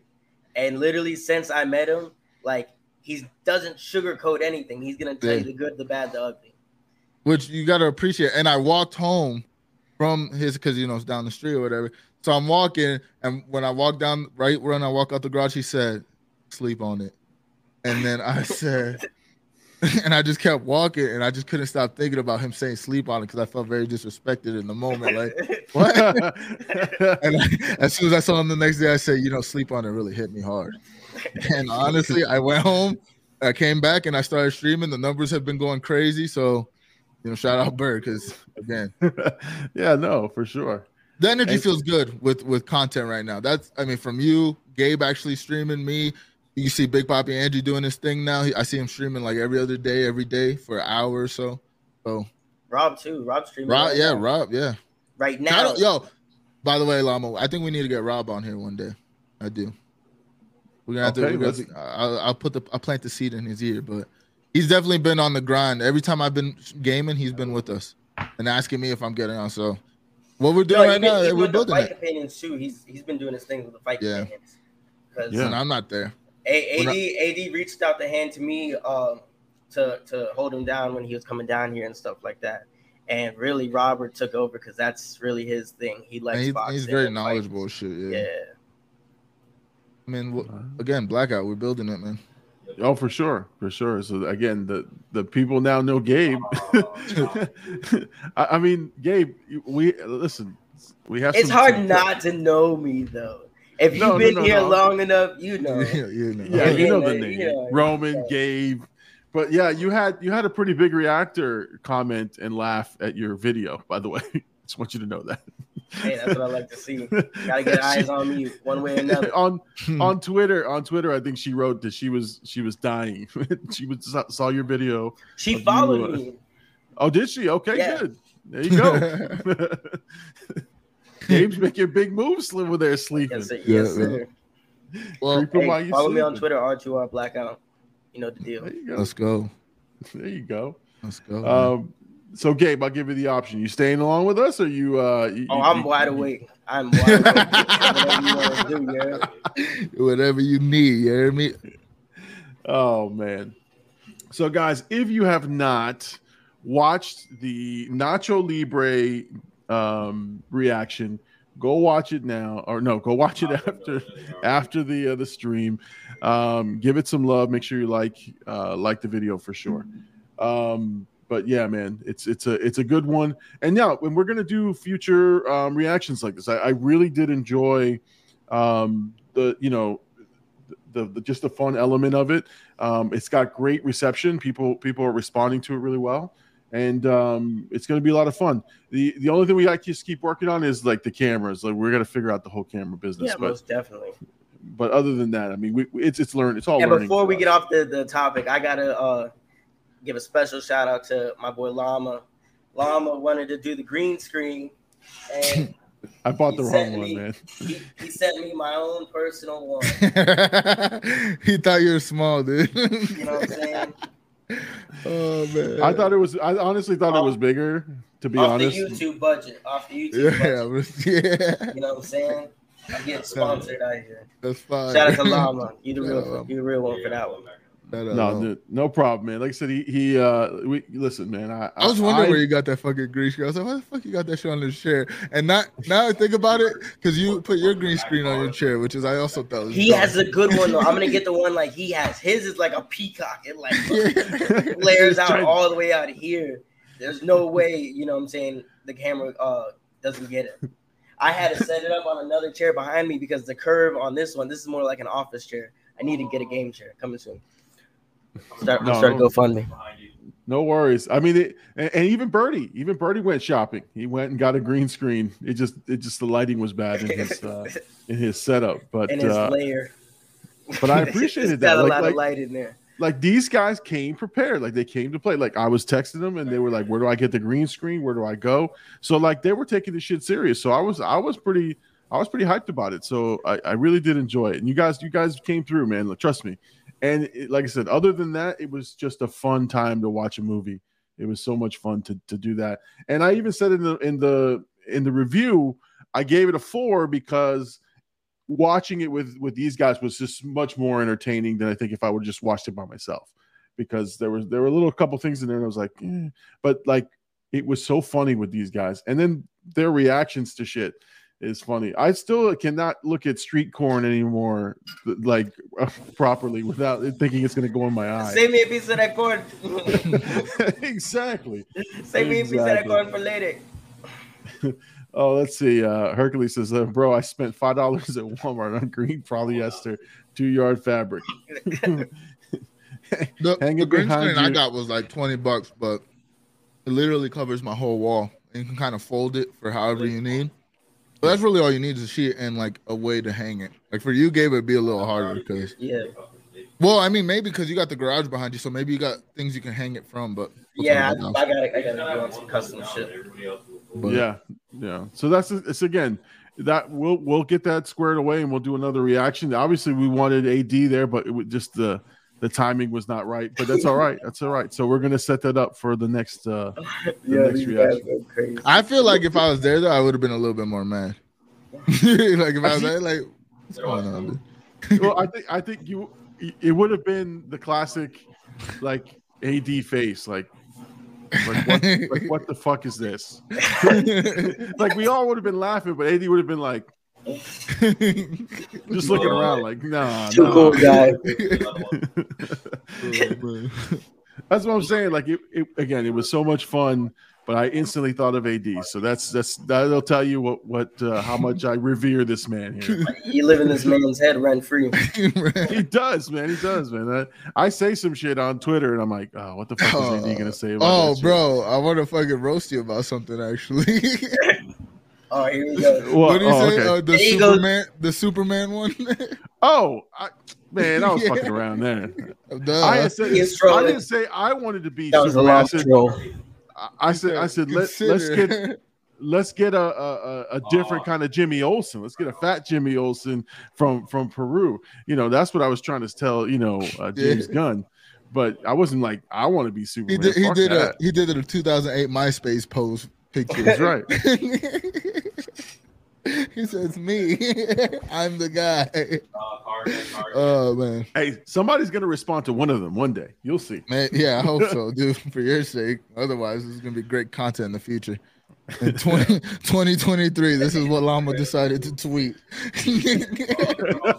And literally since I met him, like he doesn't sugarcoat anything. He's gonna tell Yeah. you the good, the bad, the ugly. which you got to appreciate. And I walked home from his because you know it's down the street or whatever. So I'm walking, and when I walk down, right when I walk out the garage, he said, "Sleep on it," and then I said, and I just kept walking, and I just couldn't stop thinking about him saying "sleep on it" because I felt very disrespected in the moment. Like what? and I, as soon as I saw him the next day, I said, "You know, sleep on it really hit me hard." And honestly, I went home, I came back, and I started streaming. The numbers have been going crazy, so you know, shout out Bird because again, yeah, no, for sure. the energy Thank feels good with with content right now. That's I mean, from you, Gabe actually streaming me. You see Big Poppy Angie doing his thing now. He- I see him streaming like every other day, every day for an hour or so. So Rob too. Rob streaming. Rob, right yeah, now. Rob, yeah. Right I now. don't- yo, by the way, Lamo, I think we need to get Rob on here one day. I do. We're gonna have Okay, to. We're gonna I'll, I'll put the. I'll plant the seed in his ear, but he's definitely been on the grind. Every time I've been gaming, he's been with us and asking me if I'm getting on. So what we're doing No, right even, now, we're with the building fight it. companions too. He's he's been doing his thing with the fight Yeah. companions. Because Yeah. And I'm not there. A- We're AD AD reached out the hand to me um, to to hold him down when he was coming down here and stuff like that. And really, Robert took over because that's really his thing. He likes And he- boxing. he's very knowledgeable. Shit, yeah. Yeah. I mean, wh- again, blackout. We're building it, man. Oh, for sure, for sure. So again, the the people now know Gabe. I, I mean, Gabe, we listen. We have. It's some- hard some- not to know me though. If you've No, no, been no, here no. long enough, you know. yeah, you know. Yeah, you know the Yeah, name, yeah. Roman, Gabe. But yeah, you had you had a pretty big reactor comment and laugh at your video. By the way, just want you to know that. Hey, that's what I like to see. Gotta get eyes on me one way or another. on Hmm. on Twitter, on Twitter, I think she wrote that she was she was dying. she was saw, saw your video. She You, followed uh, me. Oh, did she? Okay, Yeah. good. There you go. Gabe's making big moves over there sleeping. Yes, sir. Yeah, Yes, sir. well, Hey, while you follow me on. Twitter, R2R Blackout. You know the deal. There you go. let's go. There you go. Let's go. man. Um, so Gabe, I'll give you the option. You staying along with us, or you? Uh, you- Oh, you- I'm you- wide awake. I'm wide awake. Whatever you want to do, yeah. Whatever you need, you hear me? Oh man. So guys, if you have not watched the Nacho Libre um reaction, go watch it now or no, go watch it after after the uh, the stream. Um give it some love, make sure you like uh like the video for sure. Um but yeah, man, it's it's a it's a good one. And yeah, when we're gonna do future um, reactions like this, I, I really did enjoy um, the you know the, the just the fun element of it. Um, it's got great reception. People people are responding to it really well, and um, it's going to be a lot of fun. the The only thing we got to just keep working on is like the cameras. Like we're going to figure out the whole camera business. Yeah, but most definitely. but other than that, I mean, we, it's it's learn. It's all. And learning before we us. get off the, the topic, I gotta uh, give a special shout out to my boy Llama. Llama wanted to do the green screen, and I bought the wrong one, me- man. he, he sent me my own personal one. he thought you were small, dude. You know what I'm saying? oh man. I thought it was. I honestly thought it was bigger. To be off honest, the YouTube budget, off the YouTube Yeah, budget. yeah. You know what I'm saying? I get sponsored out here. That's fine. Shout out to Llama. You the Shout real, out. you the real one for that one. That, uh, No, dude, no problem, man. Like I said, he he uh we listen, man. I I was wondering I- where you got that fucking green screen. I was like, why the fuck you got that shit on this chair? And not now I think about it, because you put your green screen on your chair, which is I also thought was He dumb. has a good one though. I'm gonna get the one like he has. His is like a peacock. It like Yeah. flares out giant. all the way out here. There's no way, you know what I'm saying, the camera uh doesn't get it. I had to set it up on another chair behind me because the curve on this one, this is more like an office chair. I need to get a game chair coming soon. Start, No, start no. GoFundMe. No worries. I mean, it, and, and even Birdie, even Birdie went shopping. He went and got a green screen. It just, it just the lighting was bad in his, uh, in his setup. But, and his uh, layer. but I appreciated that. Got a Like- lot like- of light in there. like these guys came prepared. Like they came to play. Like I was texting them, and they were like, "Where do I get the green screen? Where do I go?" So like they were taking the shit serious. So I was, I was pretty, I was pretty hyped about it. So I, I really did enjoy it. And you guys, you guys came through, man. Like, Trust me. And it, like I said, other than that, it was just a fun time to watch a movie. It was so much fun to to do that. And I even said in the in the in the review, I gave it a four because watching it with with these guys was just much more entertaining than I think if I would just watched it by myself. Because there was there were a little couple things in there, and I was like, eh. but like it was so funny with these guys, and then their reactions to shit is funny. I still cannot look at street corn anymore, like properly without thinking it's going to go in my eye. Save me a piece of that corn. exactly. Save me a piece of that Exactly. corn for later. Oh, let's see. Uh, Hercules says, uh, "Bro, I spent five dollars at Walmart on green polyester two yard fabric." The, the green behind screen I got was like 20 bucks, but it literally covers my whole wall. And you can kind of fold it for however you need. But that's really all you need is a sheet and like a way to hang it. Like for you, Gabe, it'd be a little harder because, Yeah. well, I mean, maybe because you got the garage behind you, so maybe you got things you can hang it from. But Yeah, I, I gotta I gotta do on some custom shit. But- yeah, yeah. So that's it's again that we'll we'll get that squared away and we'll do another reaction. Obviously, we wanted AD there, but it would just the the timing was not right. But that's all right. That's all right. So we're gonna set that up for the next. uh The Yeah, next reaction. I feel like if I was there, though, I would have been a little bit more mad. like if I was there, like, what's going on? Well, I think I think you it would have been the classic like AD face like. Like what, like what the fuck is this? like we all would have been laughing, but AD would have been like just looking around, like nah, Too nah. cool guy. That's what I'm saying. Like it, it again, it was so much fun, but I instantly thought of AD. So that's that's that'll tell you what what uh, how much I revere this man here. You live in this man's head rent free. he does, man. He does, man. I, I say some shit on Twitter, and I'm like, oh, what the fuck is AD gonna say about oh, that shit? bro, I want to fucking roast you about something actually. Oh, here we go. Well, what do you oh, say? okay. Uh, the There. Superman, the Superman one. oh, I, man, I was Yeah. fucking around there. Duh. I, said, I didn't say I wanted to be That was a Superman. I long said, troll. I- I said, I said, let, let's get let's get a a, a- a different kind of Jimmy Olsen. Let's get a fat Jimmy Olsen from from Peru. You know, that's what I was trying to tell. You know, uh, James Yeah. Gunn. But I wasn't like I want to be He Superman. did. He Fuck did a. He did a 2008 MySpace pose picture. That's right. he says, "Me, I'm the guy." Uh, oh man, Hey, somebody's gonna respond to one of them one day. You'll see. man, yeah, I hope so, dude. For your sake, otherwise, this is gonna be great content in the future. In 20, 2023, this is what Llama decided to tweet. It's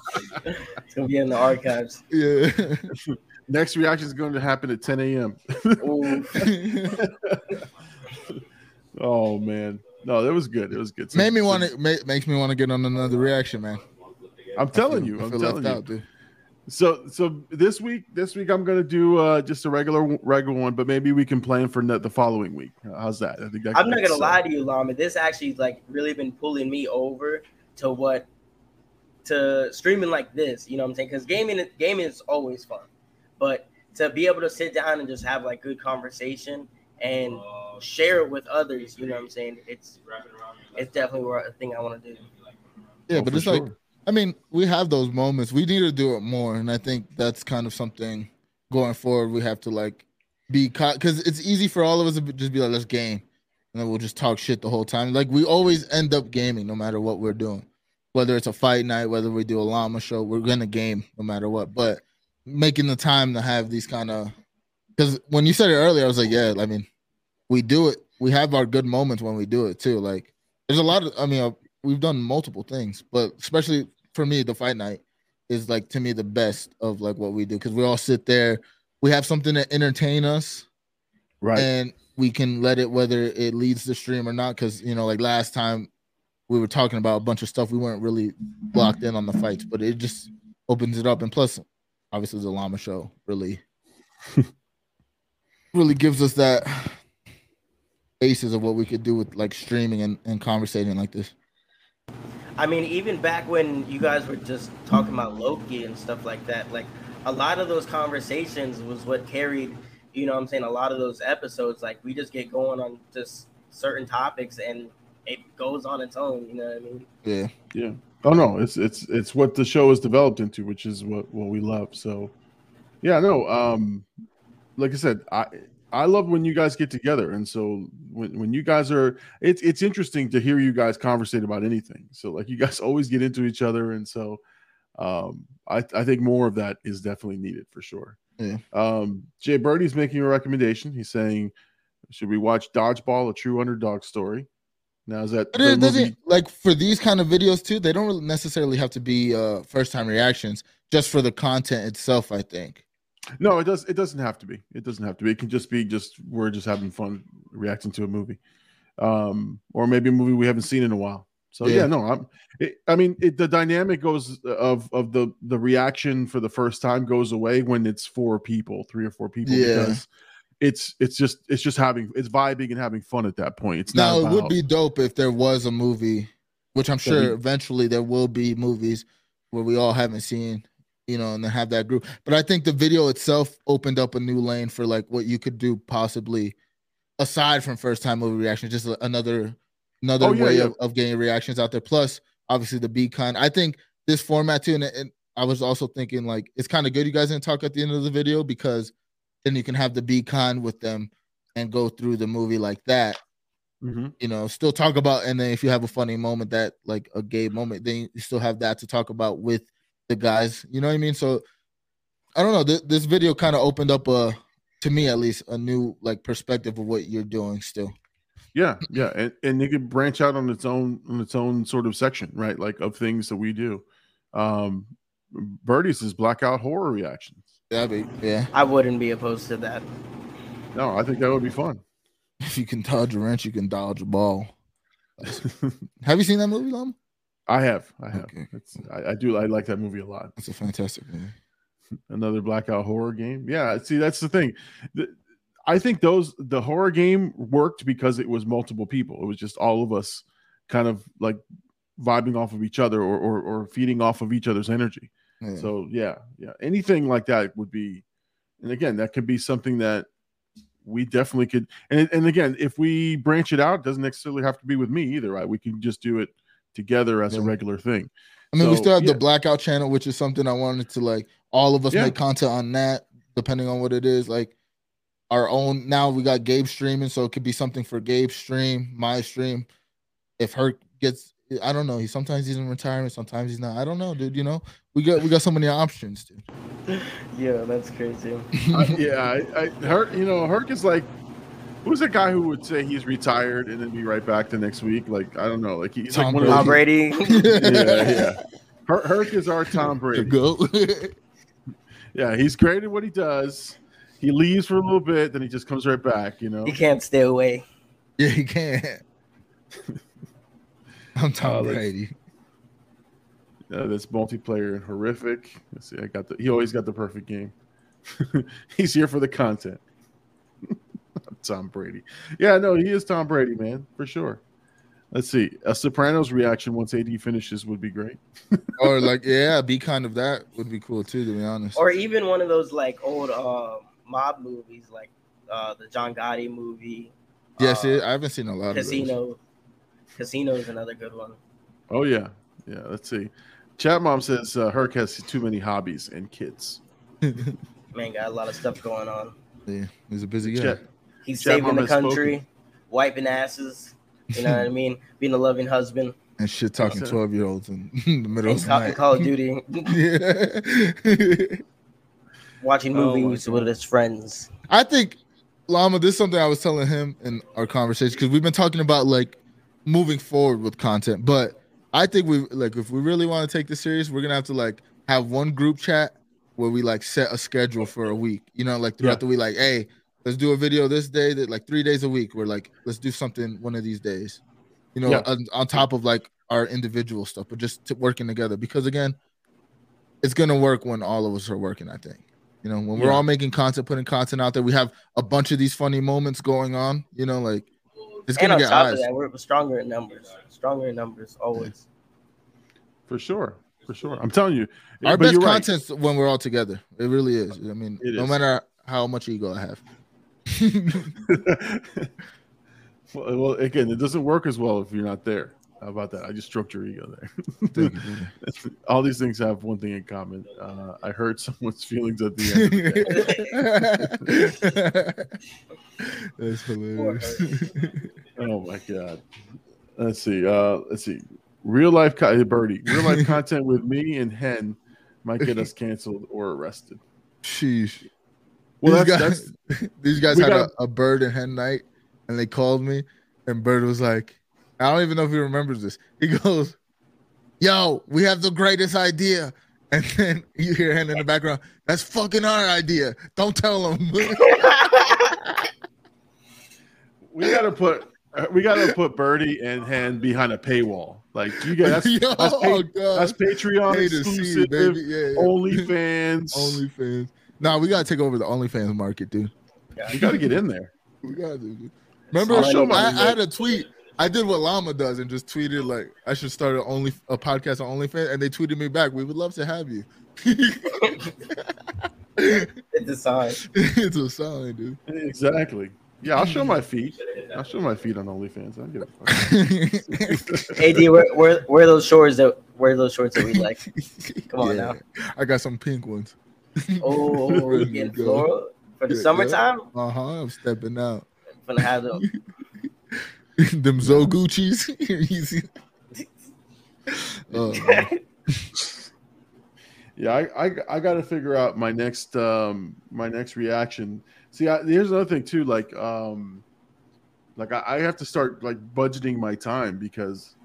gonna be in the archives. yeah. Next reaction is going to happen at 10 a.m. Ooh. oh man, no, that was good. It was good. So- Made me want to. Ma- makes me want to get on another reaction, man. I'm telling I you. I I'm telling you. out, dude. So so this week this week I'm gonna do uh just a regular regular one, but maybe we can plan for ne- the following week. How's that? I think that, I'm not gonna lie to you, Llama. This actually like really been pulling me over to what to streaming like this. You know what I'm saying? Because gaming gaming is always fun, but to be able to sit down and just have like good conversation and share it with others, you know what I'm saying? It's it's definitely a thing I want to do. Yeah, Oh, but for it's like. I mean, we have those moments. We need to do it more, and I think that's kind of something going forward. We have to like be caught because it's easy for all of us to just be like, "Let's game," and then we'll just talk shit the whole time. Like we always end up gaming, no matter what we're doing. whether it's a fight night, whether we do a llama show, we're gonna game no matter what. But making the time to have these kind of because when you said it earlier, I was like, yeah, I mean, we do it. We have our good moments when we do it too. Like, there's a lot of, I mean, uh, we've done multiple things, but especially for me, the fight night is like to me the best of like what we do because we all sit there, we have something to entertain us, Right. and we can let it whether it leads the stream or not. Because you know, like last time we were talking about a bunch of stuff, we weren't really locked in on the fights, but it just opens it up. And plus, obviously, the llama show really, really gives us that basis of what we could do with like streaming and, and conversating like this. I mean, even back when you guys were just talking about Loki and stuff like that, like a lot of those conversations was what carried, you know what I'm saying, a lot of those episodes. Like we just get going on just certain topics and it goes on its own, you know what I mean? Yeah, Yeah. Oh no, it's it's it's what the show has developed into, which is what what we love. So, yeah, no. Um, like I said, I I love when you guys get together, and so when when you guys are, it's it's interesting to hear you guys conversate about anything. So like you guys always get into each other, and so um, I I think more of that is definitely needed for sure. Yeah. Um, Jay Birdie's making a recommendation. He's saying, should we watch Dodgeball, a true underdog story? Now is that the it doesn't movie- like for these kind of videos too. They don't necessarily have to be uh first time reactions, just for the content itself. I think. No, it does. It doesn't have to be. It doesn't have to be. It can just be just we're just having fun reacting to a movie, um, or maybe a movie we haven't seen in a while. So yeah, Yeah. no, I'm. It, I mean, it, the dynamic goes of of the the reaction for the first time goes away when it's four people, three or four people, Yeah. because it's it's just it's just having it's vibing and having fun at that point. It's Now it would be dope if there was a movie, which I'm sure we- eventually there will be movies where we all haven't seen, you know, and then have that group. But I think the video itself opened up a new lane for like what you could do possibly aside from first time movie reactions, just another another Oh, yeah, way yeah. Of, of getting reactions out there. Plus, obviously the Be Kind. I think this format too, and, and I was also thinking like it's kind of good you guys didn't talk at the end of the video because then you can have the Be Kind with them and go through the movie like that Mhm. you know, still talk about, and then if you have a funny moment that like a gay moment, then you still have that to talk about with the guys. You know what I mean? So I don't know. Th- this video kind of opened up a, to me at least, a new like perspective of what you're doing. Still, Yeah, yeah, and and it could branch out on its own on its own sort of section, right? Like of things that we do. Um, Birdie's is blackout horror reactions. that'd be yeah. I wouldn't be opposed to that. No, I think that would be fun. If you can dodge a wrench, you can dodge a ball. Have you seen that movie, Lum? I have, I have. Okay. It's, I, I do. I like that movie a lot. It's a fantastic movie. Another blackout horror game. Yeah, see, that's the thing. The- I think those the horror game worked because it was multiple people. It was just all of us, kind of like vibing off of each other or or, or feeding off of each other's energy. Yeah. So yeah, yeah, anything like that would be, and again, that could be something that we definitely could. And and again, if we branch it out, it doesn't necessarily have to be with me either, right? We can just do it together as a regular thing. I mean, we still have yeah. the blackout channel, which is something I wanted to like all of us Yeah. make content on that, depending on what it is. Like our own now we got Gabe streaming, so it could be something for Gabe stream, my stream. If Herc gets I don't know, he sometimes he's in retirement, sometimes he's not. I don't know, dude. You know, we got we got so many options, dude. Yeah, that's crazy. Uh, yeah, I, I Herc, you know, Herc is like, who's the guy who would say he's retired and then be right back the next week? Like, I don't know, like he's Tom like one of Tom. Brady. Yeah, yeah. Her- Herc is our Tom Brady. Go. Yeah, he's great at what he does. He leaves for a little bit, then he just comes right back. You know. he can't stay away. yeah, he can't. I'm Tom Oh, that's- Brady. Uh, that's multiplayer horrific. Let's see, I got the. He always got the perfect game. He's here for the content. Tom Brady. Yeah, no, he is Tom Brady, man, for sure. Let's see. A Sopranos reaction once AD finishes would be great. Or like, yeah, be kind of that would be cool too, to be honest. Or even one of those like old uh, mob movies, like uh, the John Gotti movie. yes, uh, I haven't seen a lot of. Casino. Casino is another good one. Oh yeah, yeah. Let's see. Chat mom says uh, Herc has too many hobbies and kids. Man, got a lot of stuff going on. yeah, he's a busy guy. Chat, He's saving the has spoken. country, wiping asses. You know what I mean? Being a loving husband. and shit talking twelve year olds in the middle And of the night. Call of Duty, yeah. watching Oh movies with his friends. I think Llama, this is something I was telling him in our conversation because we've been talking about like moving forward with content, but I think we like if we really want to take this serious, we're gonna have to like have one group chat where we like set a schedule for a week. You know, like throughout Yeah. the week, like, hey, let's do a video this day that like three days a week. We're like, let's do something one of these days. You know, Yeah. on, on top of like our individual stuff, but just t- working together because again, it's gonna work when all of us are working. I think. You know, when we're Yeah. all making content, putting content out there, we have a bunch of these funny moments going on. You know, like it's gonna on get top eyes. of that, we're stronger in numbers. Stronger in numbers always. For sure. For sure. I'm telling you. Our but best you're right. when we're all together. It really is. I mean, It no is. matter how much ego I have. well, again, it doesn't work as well if you're not there. How about that? I just stroked your ego there. You, All these things have one thing in common. Uh, I hurt someone's feelings at the end. That's hilarious. Oh my god. Let's see. Uh, let's see. Real life, co- Birdie. Real life content with me and Hen might get us canceled or arrested. Sheesh. Well, these that's, guys, that's these guys had got- a, a bird and hen night, and they called me, and Bird was like, I don't even know if he remembers this. He goes, "Yo, we have the greatest idea," and then you hear hen in the background. That's fucking our idea. Don't tell them. we gotta put uh, we gotta put Birdie and Hen behind a paywall. Like you guys, that's, Yo, that's, pa- God. that's Patreon Pay to see, exclusive, baby. Yeah, yeah. OnlyFans. OnlyFans. Nah, we gotta take over the OnlyFans market, dude. Yeah. You gotta get in there. We gotta do. Dude. Remember, I'll show I, my I had a tweet. I did what Llama does and just tweeted like I should start a only a podcast on OnlyFans, and they tweeted me back. We would love to have you. it's a sign. it's a sign, dude. Exactly. Yeah, I'll show my feet. I'll show my feet on OnlyFans. I don't give a fuck. AD, where, where where are those shorts that where are those shorts that we like? Come on now. I got some pink ones. Oh, Ready we getting go. floral for the Yeah, summertime. Uh huh. I'm stepping out. Gonna have them. Them Zo Gucci's. You? Oh, Yeah, I, I I got to figure out my next um my next reaction. See, I, here's another thing too. Like um, like I, I have to start like budgeting my time because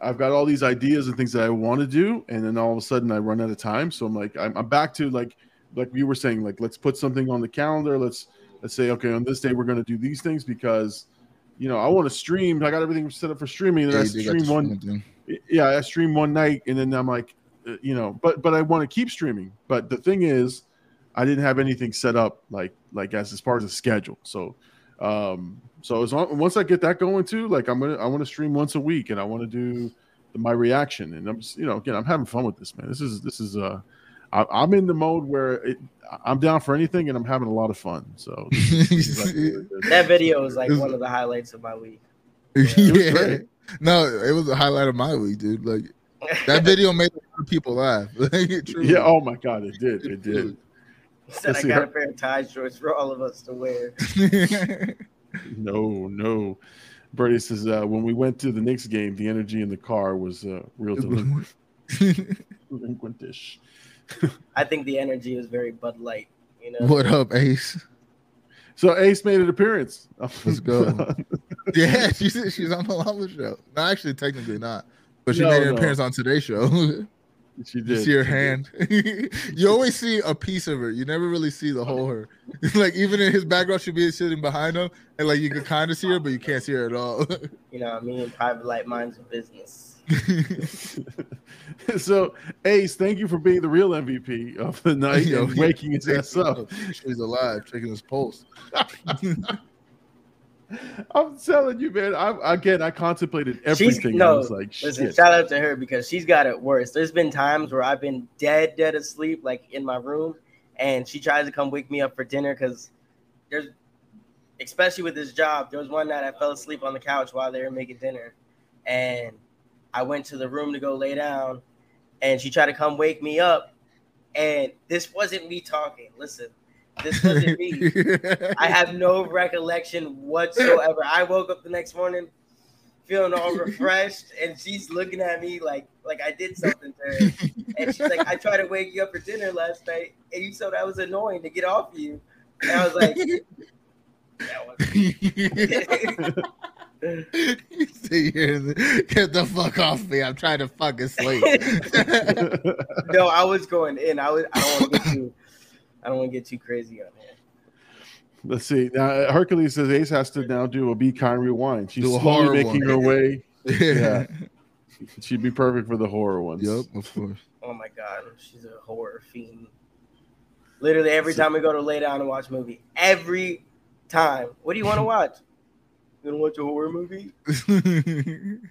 I've got all these ideas and things that I want to do, and then all of a sudden I run out of time. So I'm like, I'm, I'm back to like like you were saying, like let's put something on the calendar. Let's let's say okay, on this day we're going to do these things because you know I want to stream. I got everything set up for streaming, and yeah, I they got the stream one yeah i stream one night and then i'm like uh, you know but but i want to keep streaming. But the thing is i didn't have anything set up like like as as far as a schedule. So um so as long, once i get that going too like i'm gonna i want to stream once a week and i want to do my reaction. And i'm just, you know again i'm having fun with this man. This is this is uh I, i'm in the mode where it, i'm down for anything and i'm having a lot of fun so this is like really good. That video is like one of the highlights of my week. yeah. great. No, it was a highlight of my week, dude. Like that video made a lot of people laugh. Truly- yeah oh my god it did it did Said I got her- a pair of tie shorts for all of us to wear. No, no. Birdie says uh, when we went to the Knicks game, the energy in the car was uh, real delinquent, delinquentish. I think the energy is very Bud Light. You know. what up, Ace? So Ace made an appearance. Let's go. Yeah, she's she's on the Llama show. No, actually, technically not, but she No, made an no. appearance on today's show. she you did. see her she hand. you always see a piece of her. You never really see the whole her. like even in his background, she'd be sitting behind him, and like you could kind of see her, but you can't see her at all. You know, me and private light minds of business. so Ace, thank you for being the real MVP of the night Yo, and waking his ass up. She's alive, checking his pulse. I'm telling you, man. I again, I contemplated She's everything. I was like, Listen, shit. shout out to her because she's got it worse. There's been times where I've been dead, dead asleep, like in my room, and she tries to come wake me up for dinner because there's, especially with this job, there was one night I fell asleep on the couch while they were making dinner, and I went to the room to go lay down, and she tried to come wake me up, and this wasn't me talking. Listen, this wasn't me. I have no recollection whatsoever. I woke up the next morning feeling all refreshed, and she's looking at me like like I did something to her. And she's like, I tried to wake you up for dinner last night, and you said that was annoying to get off you. And I was like, that was Sit here and get the fuck off me. I'm trying to fucking sleep. no, I was going in. I was. I don't want to get too. I don't want to get too crazy on here. Let's see. Now Hercules says Ace has to now do a be kind rewind. She's slowly making one. her way. yeah. She'd be perfect for the horror ones. Yep, of course. Oh my god, she's a horror fiend. Literally every time we go to lay down and watch a movie, every time. What do you want to watch? You want to watch a horror movie?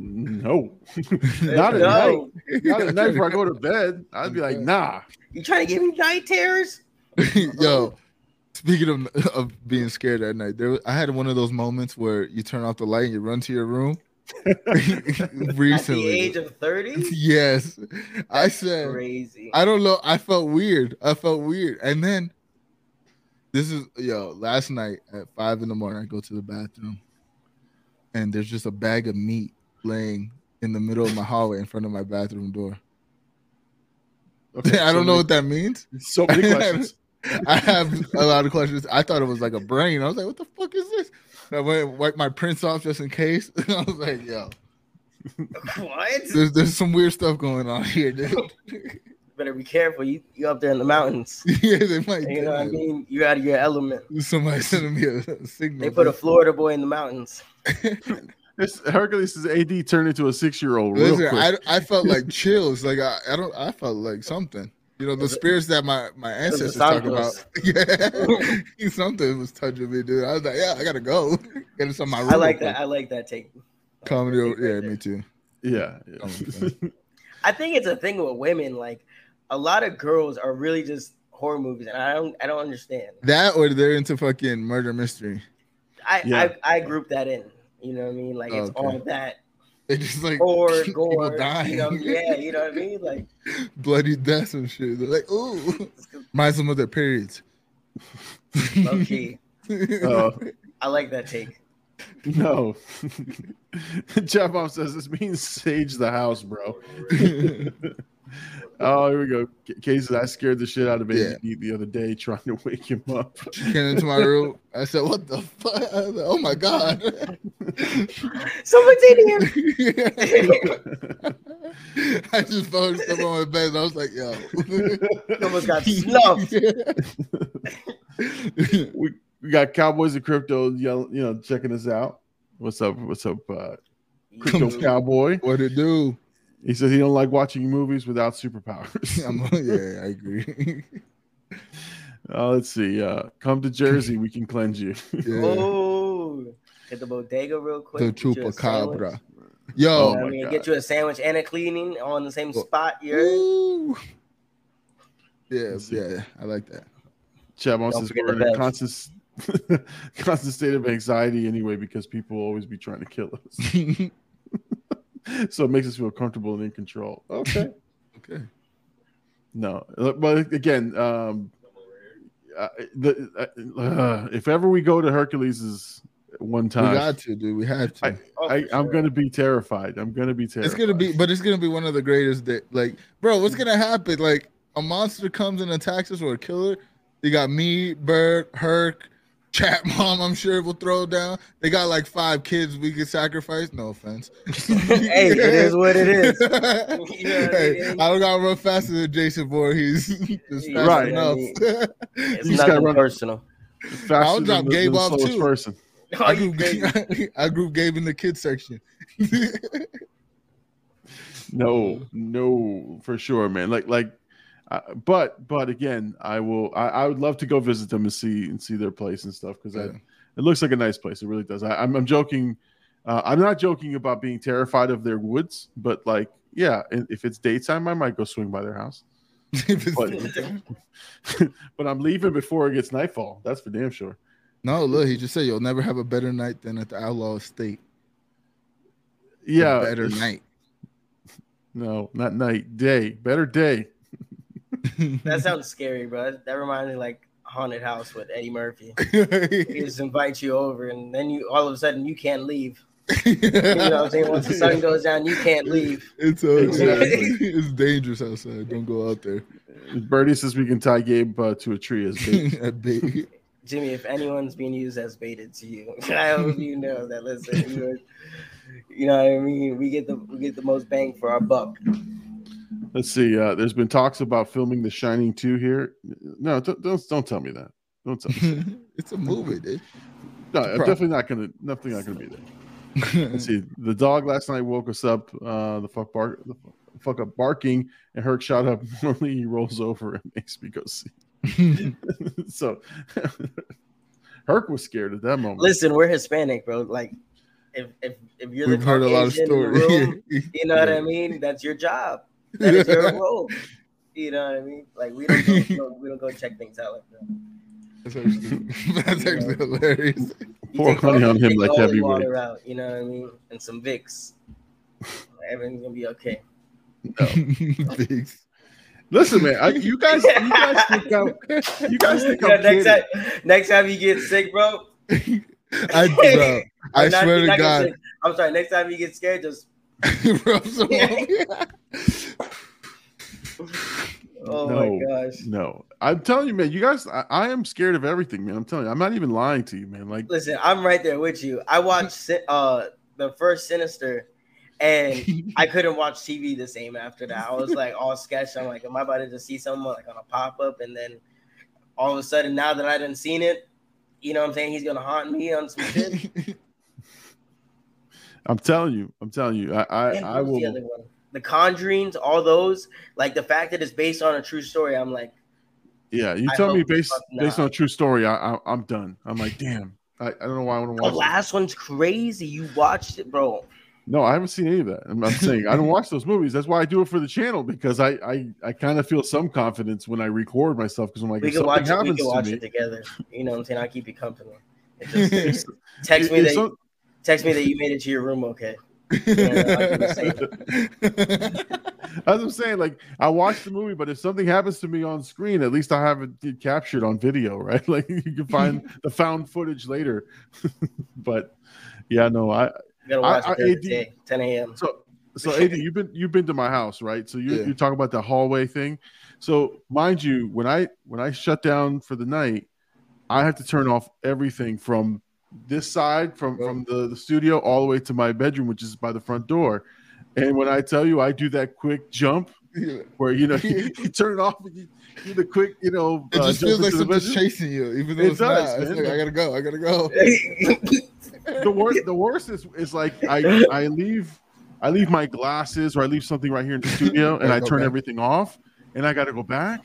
No, not at night. Not at night before I go to bed. I'd be like, nah. You trying to give me night terrors? Yo, speaking of, of being scared at night, there was- I had one of those moments where you turn off the light and you run to your room. At Recently, the age of 30? yes, I said Crazy. I don't know. I felt weird. I felt weird, and then this is yo. Last night at five in the morning, I go to the bathroom, and there's just a bag of meat laying in the middle of my hallway in front of my bathroom door. Okay, I don't so know many- what that means. So many questions. I have a lot of questions. I thought it was like a brain. I was like, what the fuck is this? I went and wiped my prints off just in case. I was like, yo, what? there's there's some weird stuff going on here, dude. Better be careful. You you up there in the mountains. yeah, they might. You know what I mean? You're out of your element. that. Somebody sending me a, a signal. They put a Florida boy in the mountains. This Hercules says AD turned into a six year old real Listen, quick. I, I felt like chills. Like I, I don't. I felt like something. You know, the spirits that my my ancestors talk about. Yeah, something was touching me, dude. I was like, yeah, I gotta go. Get some my room. I like that. I like that take. quick. Comedy. Take Yeah, there. me too. yeah. yeah. I think it's a thing with women. Like a lot of girls are really just horror movies, and I don't. I don't understand. That or they're into fucking murder mystery. I Yeah. I, I group that in. You know what I mean? Like it's Okay. all that It's just like or gore. dying. You know, yeah, you know what I mean? Like bloody deaths and shit. They're like, ooh, my them of their periods. low key. Uh, I like that take. no. Jeff Mom says this means sage the house, bro. Oh, here we go. Casey, I scared the shit out of Yeah. The other day trying to wake him up. Came into my room. I said, "What the fuck? I was like, oh my god!" Someone's in here. I just fell asleep on my bed. And I was like, "Yo, Someone's got snuffed. we, we got Cowboys and Crypto yell, you know, checking us out. What's up? What's up, uh, Crypto Cowboy? what it do?" He says he don't like watching movies without superpowers. Yeah, I agree. Uh, let's see. Uh, come to Jersey, we can cleanse you. Yeah. Oh, hit the bodega real quick. the get you a sandwich. chupacabra. Yo, Oh know what I mean, God. get you a sandwich and a cleaning on the same Oh. spot. You're Ooh. Yeah, yeah, I like that. Chabon Don't says we're in a constant, constant state of anxiety anyway because people will always be trying to kill us. so it makes us feel comfortable and in control. Okay. okay. No, but again, um, uh, the, uh, uh, if ever we go to Hercules's one time, We got to, dude. We have to. I- Oh, I, for I'm sure. gonna be terrified. I'm gonna be terrified. It's gonna be, but it's gonna be one of the greatest. That, like, bro, what's gonna happen? Like, a monster comes and attacks us, or a killer. You got me, Bird, Herc, Chat Mom. I'm sure it will throw down. They got like five kids we could sacrifice. No offense. Hey, it is what it is. hey, I don't gotta run faster than Jason Voorhees. Just fast Right. enough. It's You gotta nothing run- personal. faster I'll drop the- Gabe off, too. Person. I you group, crazy. I group Gabe in the kids section. No, no, for sure, man. Like, like, uh, but, but again, I will. I, I would love to go visit them and see and see their place and stuff because Yeah. it looks like a nice place. It really does. I, I'm, I'm joking. Uh, I'm not joking about being terrified of their woods, but like, yeah, if it's daytime, I might go swing by their house. But, but I'm leaving before it gets nightfall. That's for damn sure. no, look, he just said you'll never have a better night than at the Outlaw Estate. A Yeah, better night. No, not night, day, better day. That sounds scary, bro. That, that reminds me like haunted house with Eddie Murphy. He just invites you over, and then you all of a sudden you can't leave. You know what I'm saying? Once the sun goes down, you can't leave. It's uh, Exactly. it's dangerous outside. Don't go out there. Birdie says we can tie Gabe uh, to a tree as bait. At bait. Jimmy, if anyone's being used as baited to you, I hope you know that. Listen, you, are, you know what I mean. We get the we get the most bang for our buck. Let's see. Uh, there's been talks about filming The Shining 2 here. No, don't don't, don't tell me that. Don't tell me. it's a movie, dude. No, I'm definitely not gonna. Definitely not gonna be there. Let's see. The dog last night woke us up. Uh, the fuck bark. The fuck up barking, and Herc shot up. Normally he rolls over and makes me go see. so Herc was scared at that moment. Listen, we're Hispanic, bro. Like, if if if you're We've the heard a lot of Caucasian in the stories. room, you know what I mean. That's your job. That is your role. You know what I mean? Like we don't go, we don't, go check things out like that. That's actually, that's actually hilarious. Pour take honey on him like all the water out, you know what I mean, and some Vicks. Everything's gonna be okay. Bigs. Listen, man, I, you guys, you guys think I'm, you guys think Yeah, I'm next kidding. time, next time you get sick, bro. I, bro, I not, swear to God. Sick. I'm sorry. Next time you get scared, just Rub some on. Oh No. my gosh. No, I'm telling you, man. You guys, I, I am scared of everything, man. I'm telling you, I'm not even lying to you, man. Like, Listen, I'm right there with you. I watched uh the first Sinister, and I couldn't watch TV the same after that. I was like all sketched. I'm like, am I about to just see someone like on a pop up, and then all of a sudden, now that I didn't seen it, you know what I'm saying? He's gonna haunt me on some shit. I'm telling you, I'm telling you, I, I, I what was the will. The Conjurings, all those, like the fact that it's based on a true story. I'm like, Yeah, you tell me based based not. on a true story, I, I I'm done. I'm like, damn. I, I don't know why I want to the watch. it. last one's crazy. You watched it, bro. No, I haven't seen any of that. I'm, I'm saying I don't watch those movies. That's why I do it for the channel because I I, I kind of feel some confidence when I record myself because I'm like, We can watch it. We can to watch me, it together. You know what I'm saying? I'll keep you company. It just, text me if that some- text me that you made it to your room okay. Yeah, As I'm saying, like I watched the movie, but if something happens to me on screen, at least I have it captured on video, right? Like you can find the found footage later. but yeah, no, I You gotta watch I- it every AD day, 10 a.m. so so Ad, you've been you've been to my house, right? So you Yeah. you talk about the hallway thing. So mind you, when I when I shut down for the night, I have to turn off everything from this side from from the, the studio all the way to my bedroom, which is by the front door. And when I tell you I do that quick jump where you know you, you turn it off and you do the quick, you know, It uh, just jump feels like something's chasing you, even though It it's does, not. It's like, I gotta go. I gotta go. the worst the worst is is like I I leave I leave my glasses or I leave something right here in the studio and I turn back. everything off and I got to go back.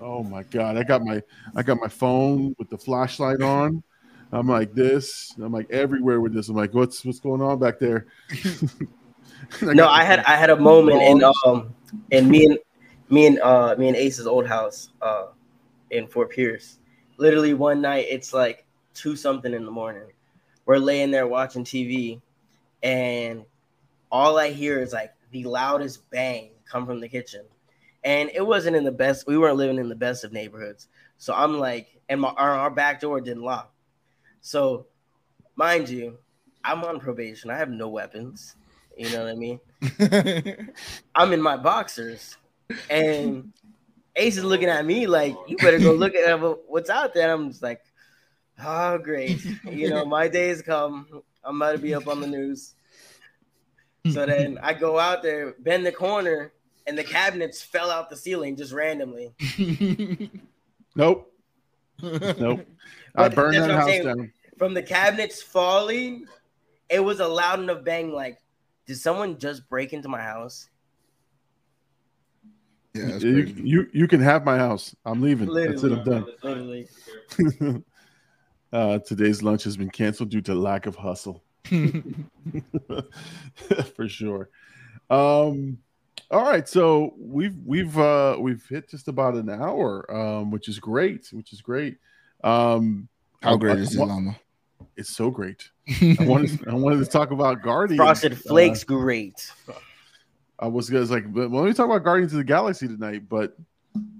Oh my god! I got my I got my phone with the flashlight on. I'm like this. I'm like everywhere with this. I'm like, what's what's going on back there? And no, I had I had a moment in um in me and me and uh me and Ace's old house uh in Fort Pierce. Literally one night it's like two something in the morning. We're laying there watching TV and all I hear is like the loudest bang come from the kitchen. And it wasn't in the best we weren't living in the best of neighborhoods. So I'm like and my our, our back door didn't lock. So mind you, I'm on probation. I have no weapons. You know what I mean? I'm in my boxers, and Ace is looking at me like, "You better go look at what's out there." I'm just like, "Oh, great! You know, my day has come. I'm about to be up on the news." So then I go out there, bend the corner, and the cabinets fell out the ceiling just randomly. nope, nope. I burned that's that house saying. down. From the cabinets falling, it was a loud enough bang. Like, did someone just break into my house? yeah, You, you you can have my house. I'm leaving. That's it. I'm done. Literally. uh, today's lunch has been canceled due to lack of hustle. For sure. Um, all right, so we've we've uh, we've hit just about an hour, um, which is great. Which is great. Um, How great I- is I it, wa- Llama? It's so great. I wanted I wanted to talk about Guardians. Frosted Uh, Flakes, great. I was gonna like, but well, let me talk about Guardians of the Galaxy tonight, but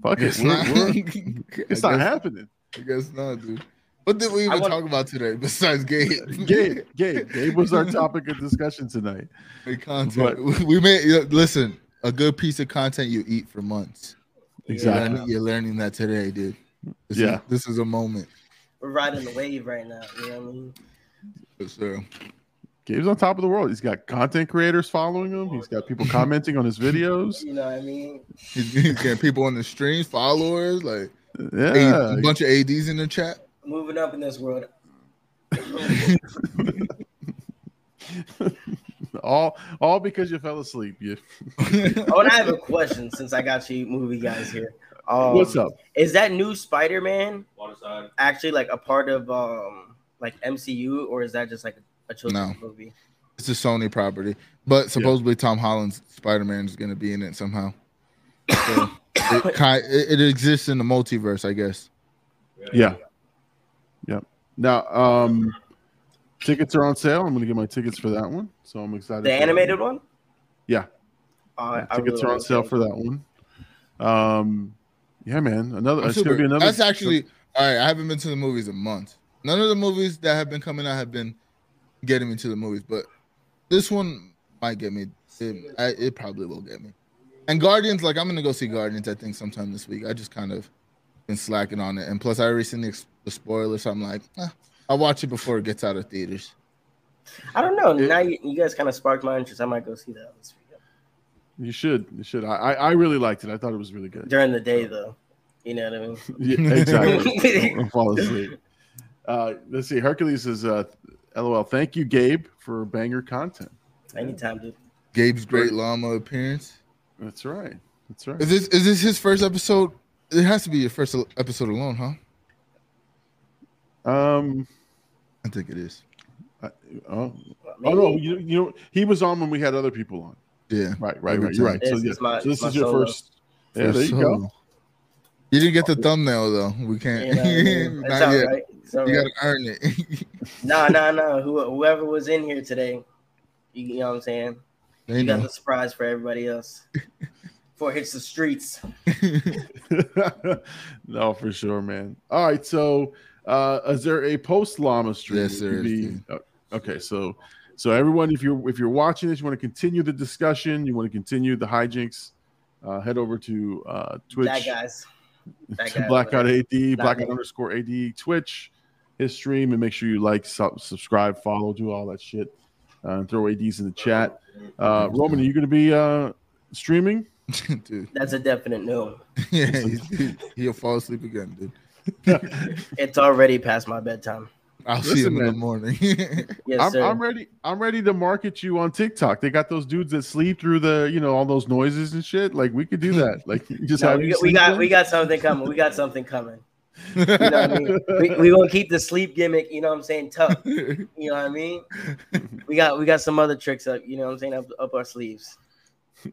fuck it, It's we're- not, we're- I it's not guess- happening. I guess not, dude. What did we even want- talk about today besides Gabe? Gabe, Gabe, Gabe was our topic of discussion tonight. Great content. we made listen, a good piece of content you eat for months. You're Exactly. learning, you're learning that today, dude. This Yeah. is, this is a moment. We're riding the wave right now. You know what I mean? Yes, sir. Gabe's on top of the world. He's got content creators following him. He's got people commenting on his videos. You know what I mean? He's, he's getting people on the streams, followers, like Yeah, a bunch of ads in the chat. Moving up in this world. all all because you fell asleep. You. Oh, and I have a question since I got you movie guys here. Um, What's up? Is that new Spider-Man actually like a part of um like MCU or is that just like a children's movie? It's a Sony property, but supposedly Tom Holland's Spider Man is going to be in it somehow. So it, ki- it, it exists in the multiverse, I guess. Yeah. yeah. Now, um, tickets are on sale. I'm gonna get my tickets for that one, so I'm excited. The animated one? Yeah. Uh, I tickets really are on sale for that one. Um, yeah, man. Another. It's gonna be another. That's actually all right. I haven't been to the movies in months. None of the movies that have been coming out have been getting me to the movies, but this one might get me. It, I, it probably will get me. And Guardians, like I'm gonna go see Guardians. I think sometime this week. I just kind of been slacking on it, and plus I recently ex- the spoilers. So I'm like, eh, I'll watch it before it gets out of theaters. I don't know. Now you, you guys kind of sparked my interest. I might go see that this weekend. You should. You should. I, I I really liked it. I thought it was really good. during the day though. You know what I mean? Yeah, exactly. Don't fall asleep. Uh, let's see. Hercules is uh, "LOL." Thank you, Gabe, for banger content. Anytime, dude. Gabe's great llama appearance. That's right. That's right. Is this is this his first episode? It has to be your first episode alone, huh? Um. I think it is. I- oh, oh no. You, you know, he was on when we had other people on. Yeah. Right. Right. Right. You're time. right. So This yeah. is my- so this is your solo. first. Yeah. There you go. You didn't get the thumbnail though. We can't. You know, I mean? Not yet. right. It's You right. gotta earn it. Nah, nah, nah. Who, whoever was in here today, you, you know what I'm saying? they You got know. the surprise for everybody else. Before it hits the streets. no, for sure, man. All right. So, uh, is there a post llama stream? Yes, It there could is, be- uh, okay. So, so everyone, if you're if you're watching this, you want to continue the discussion, you want to continue the hijinks, uh, head over to uh, Twitch. That guys. That guy Blackout AD, Not Blackout underscore AD, Twitch, his stream, and make sure you like, sub, subscribe, follow, do all that shit, uh, and throw ads in the chat. Uh, Roman, are you going to be uh, streaming? dude. That's a definite no. Yeah, he's, he'll fall asleep again, dude. It's already past my bedtime. I'll see Listen, him in the morning. Yes, I'm, sir. I'm ready. I'm ready to market you on TikTok. They got those dudes that sleep through the, you know, all those noises and shit. Like we could do that. Like just No, have we, got, we got in. we got something coming. We got something coming. You know what I mean? we, we gonna keep the sleep gimmick, you know what I'm saying, tough. You know what I mean? We got we got some other tricks up, you know what I'm saying, up, up our sleeves.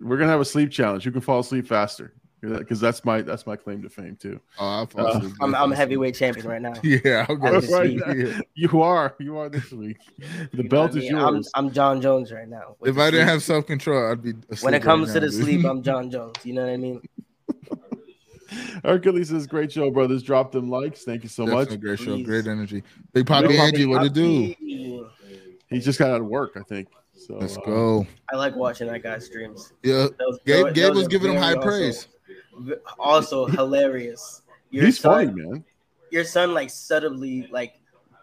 We're gonna have a sleep challenge. You can fall asleep faster because that's my that's my claim to fame too. oh, I'll fall Uh, asleep. I'm I'm a heavyweight champion right now. Yeah, I'll go. As we Yeah. You are. You are this week. The You belt what I is mean? yours. I'm, I'm Jon Jones right now. If the I didn't sleep. have self control, I'd be. when it right comes now, to the dude. sleep, I'm Jon Jones. You know what I mean? Hercules says, "Great show, brothers. Drop them likes. Thank you so Definitely much." great show, Please. great energy. Big Poppy Big Poppy Angie, what to do? He just got out of work, I think. So Let's uh, go. I like watching that guy's streams. Yeah, Those- Gabe, those- Gabe those was giving him high also- praise. Also hilarious. Your He's son, funny, man. your son like subtly like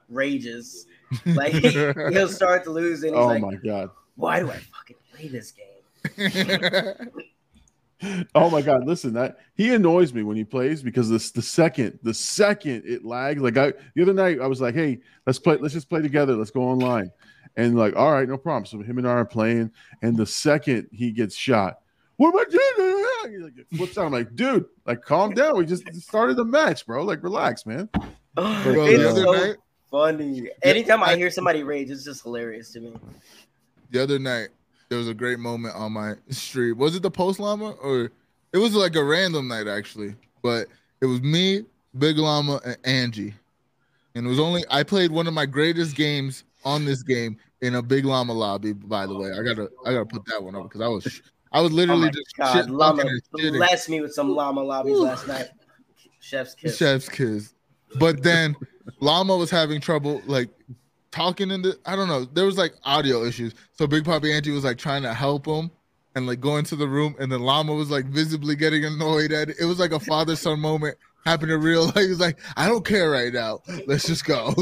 rages. Like he'll start to lose and he's Oh like, my god. why do I fucking play this game? Oh my god. Listen, that he annoys me when he plays because this the second the second it lags. Like I the other night I was like, hey, let's play. Let's just play together. Let's go online. And like, all right, no problem. So him and I are playing, and the second he gets shot, what am I doing? He's like, flips out. I'm like, dude, like, calm down. We just started the match, bro. Like, relax, man. Bro, it's so night, funny. Anytime I I- hear somebody rage, it's just hilarious to me. the other night, there was a great moment on my stream. Was it the post llama or it was like a random night actually? But it was me, Big Llama, and Angie. And it was only I played one of my greatest games on this game in a Big Llama lobby. By the way, I gotta I gotta put that one up because I was I was Oh literally my just god, llama talking and shitting. blessed me with some llama lobbies last night. Chef's kiss. Chef's kiss. But then Llama was having trouble like talking in the I don't know. There was like audio issues. So Big Poppy Angie was like trying to help him and like go into the room, and then Llama was like visibly getting annoyed at it. It was like a father son moment happened in real life. He was like, I don't care right now. Let's just go.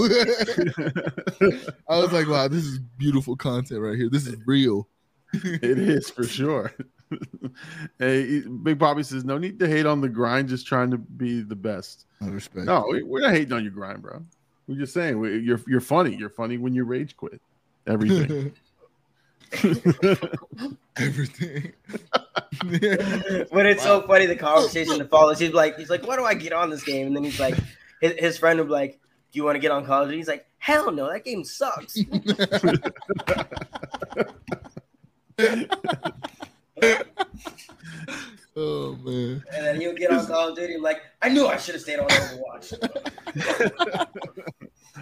I was like, wow, this is beautiful content right here. This is real. it is for sure. hey, Big Papi says, no need to hate on the grind, just trying to be the best. I respect. No, we- we're not hating on your grind, bro. We're just saying we- you're you're funny. You're funny when you rage quit. Everything. Everything. but it's so funny the conversation that follows. He's like, he's like, why do I get on this game? And then he's like, his, his friend would be like, do you want to get on Call of Duty? He's like, hell no, that game sucks. oh man. And then he'll get on Call of Duty and like, I knew I should have stayed on Overwatch.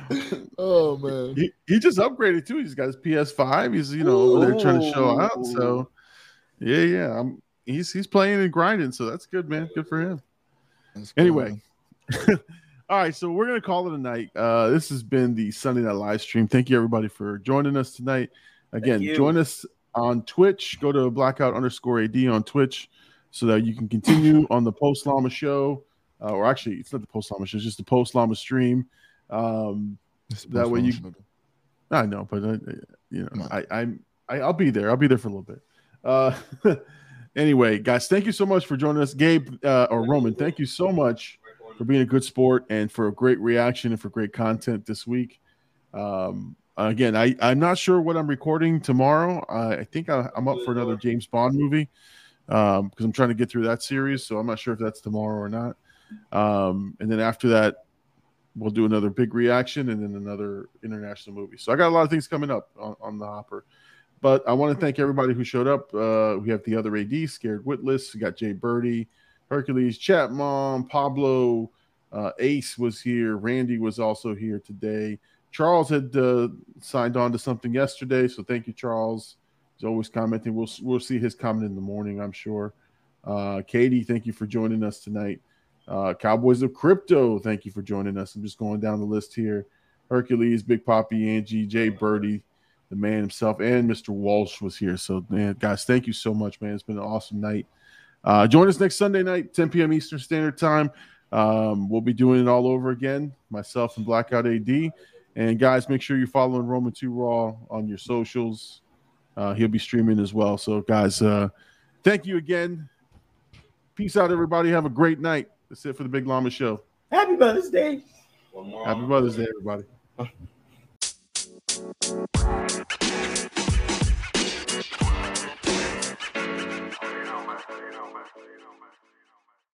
Oh man. he, he just upgraded too. He's got his PS5. He's you know over there trying to show out. So yeah, yeah. I'm he's he's playing and grinding. So that's good, man. Good for him. Cool, Anyway. All right, so we're gonna call it a night. Uh, this has been the Sunday Night live stream. Thank you everybody for joining us tonight. Again, join us on Twitch. Go to blackout underscore ad on Twitch so that you can continue on the Post Llama show. Uh, or actually, it's not the Post Llama show; it's just the Post Llama stream. Um, that way you- I know, but uh, you know. I, I'm I, I'll be there. I'll be there for a little bit. Uh, anyway, guys, thank you so much for joining us, Gabe uh, or Roman. Thank you so much for being a good sport and for a great reaction and for great content this week. Um, again, I I'm not sure what I'm recording tomorrow. I I think I, I'm up for another James Bond movie um, because I'm trying to get through that series. So I'm not sure if that's tomorrow or not. Um, and then after that, we'll do another big reaction and then another international movie. So I got a lot of things coming up on, on the hopper. But I want to thank everybody who showed up. Uh, we have the other AD, Scared Witless. We got Jay Birdie, Hercules, Chat Mom, Pablo, uh, Ace was here. Randy was also here today. Charles had uh, signed on to something yesterday, so thank you, Charles. He's always commenting. We'll we'll see his comment in the morning, I'm sure. Uh, Katie, thank you for joining us tonight. Uh, Cowboys of Crypto, thank you for joining us. I'm just going down the list here. Hercules, Big Poppy, Angie, Jay Birdie, the man himself, and Mr. Walsh was here. So, man, guys, thank you so much, man. It's been an awesome night. Uh, join us next Sunday night, 10 p.m. Eastern Standard Time. Um, we'll be doing it all over again, myself and Blackout AD. And guys, make sure you're following Roman 2 Raw on your socials. Uh, he'll be streaming as well. So, guys, uh, thank you again. Peace out, everybody. Have a great night. That's it for the Big Llama Show. Happy Mother's Day. Happy Mother's Day, everybody.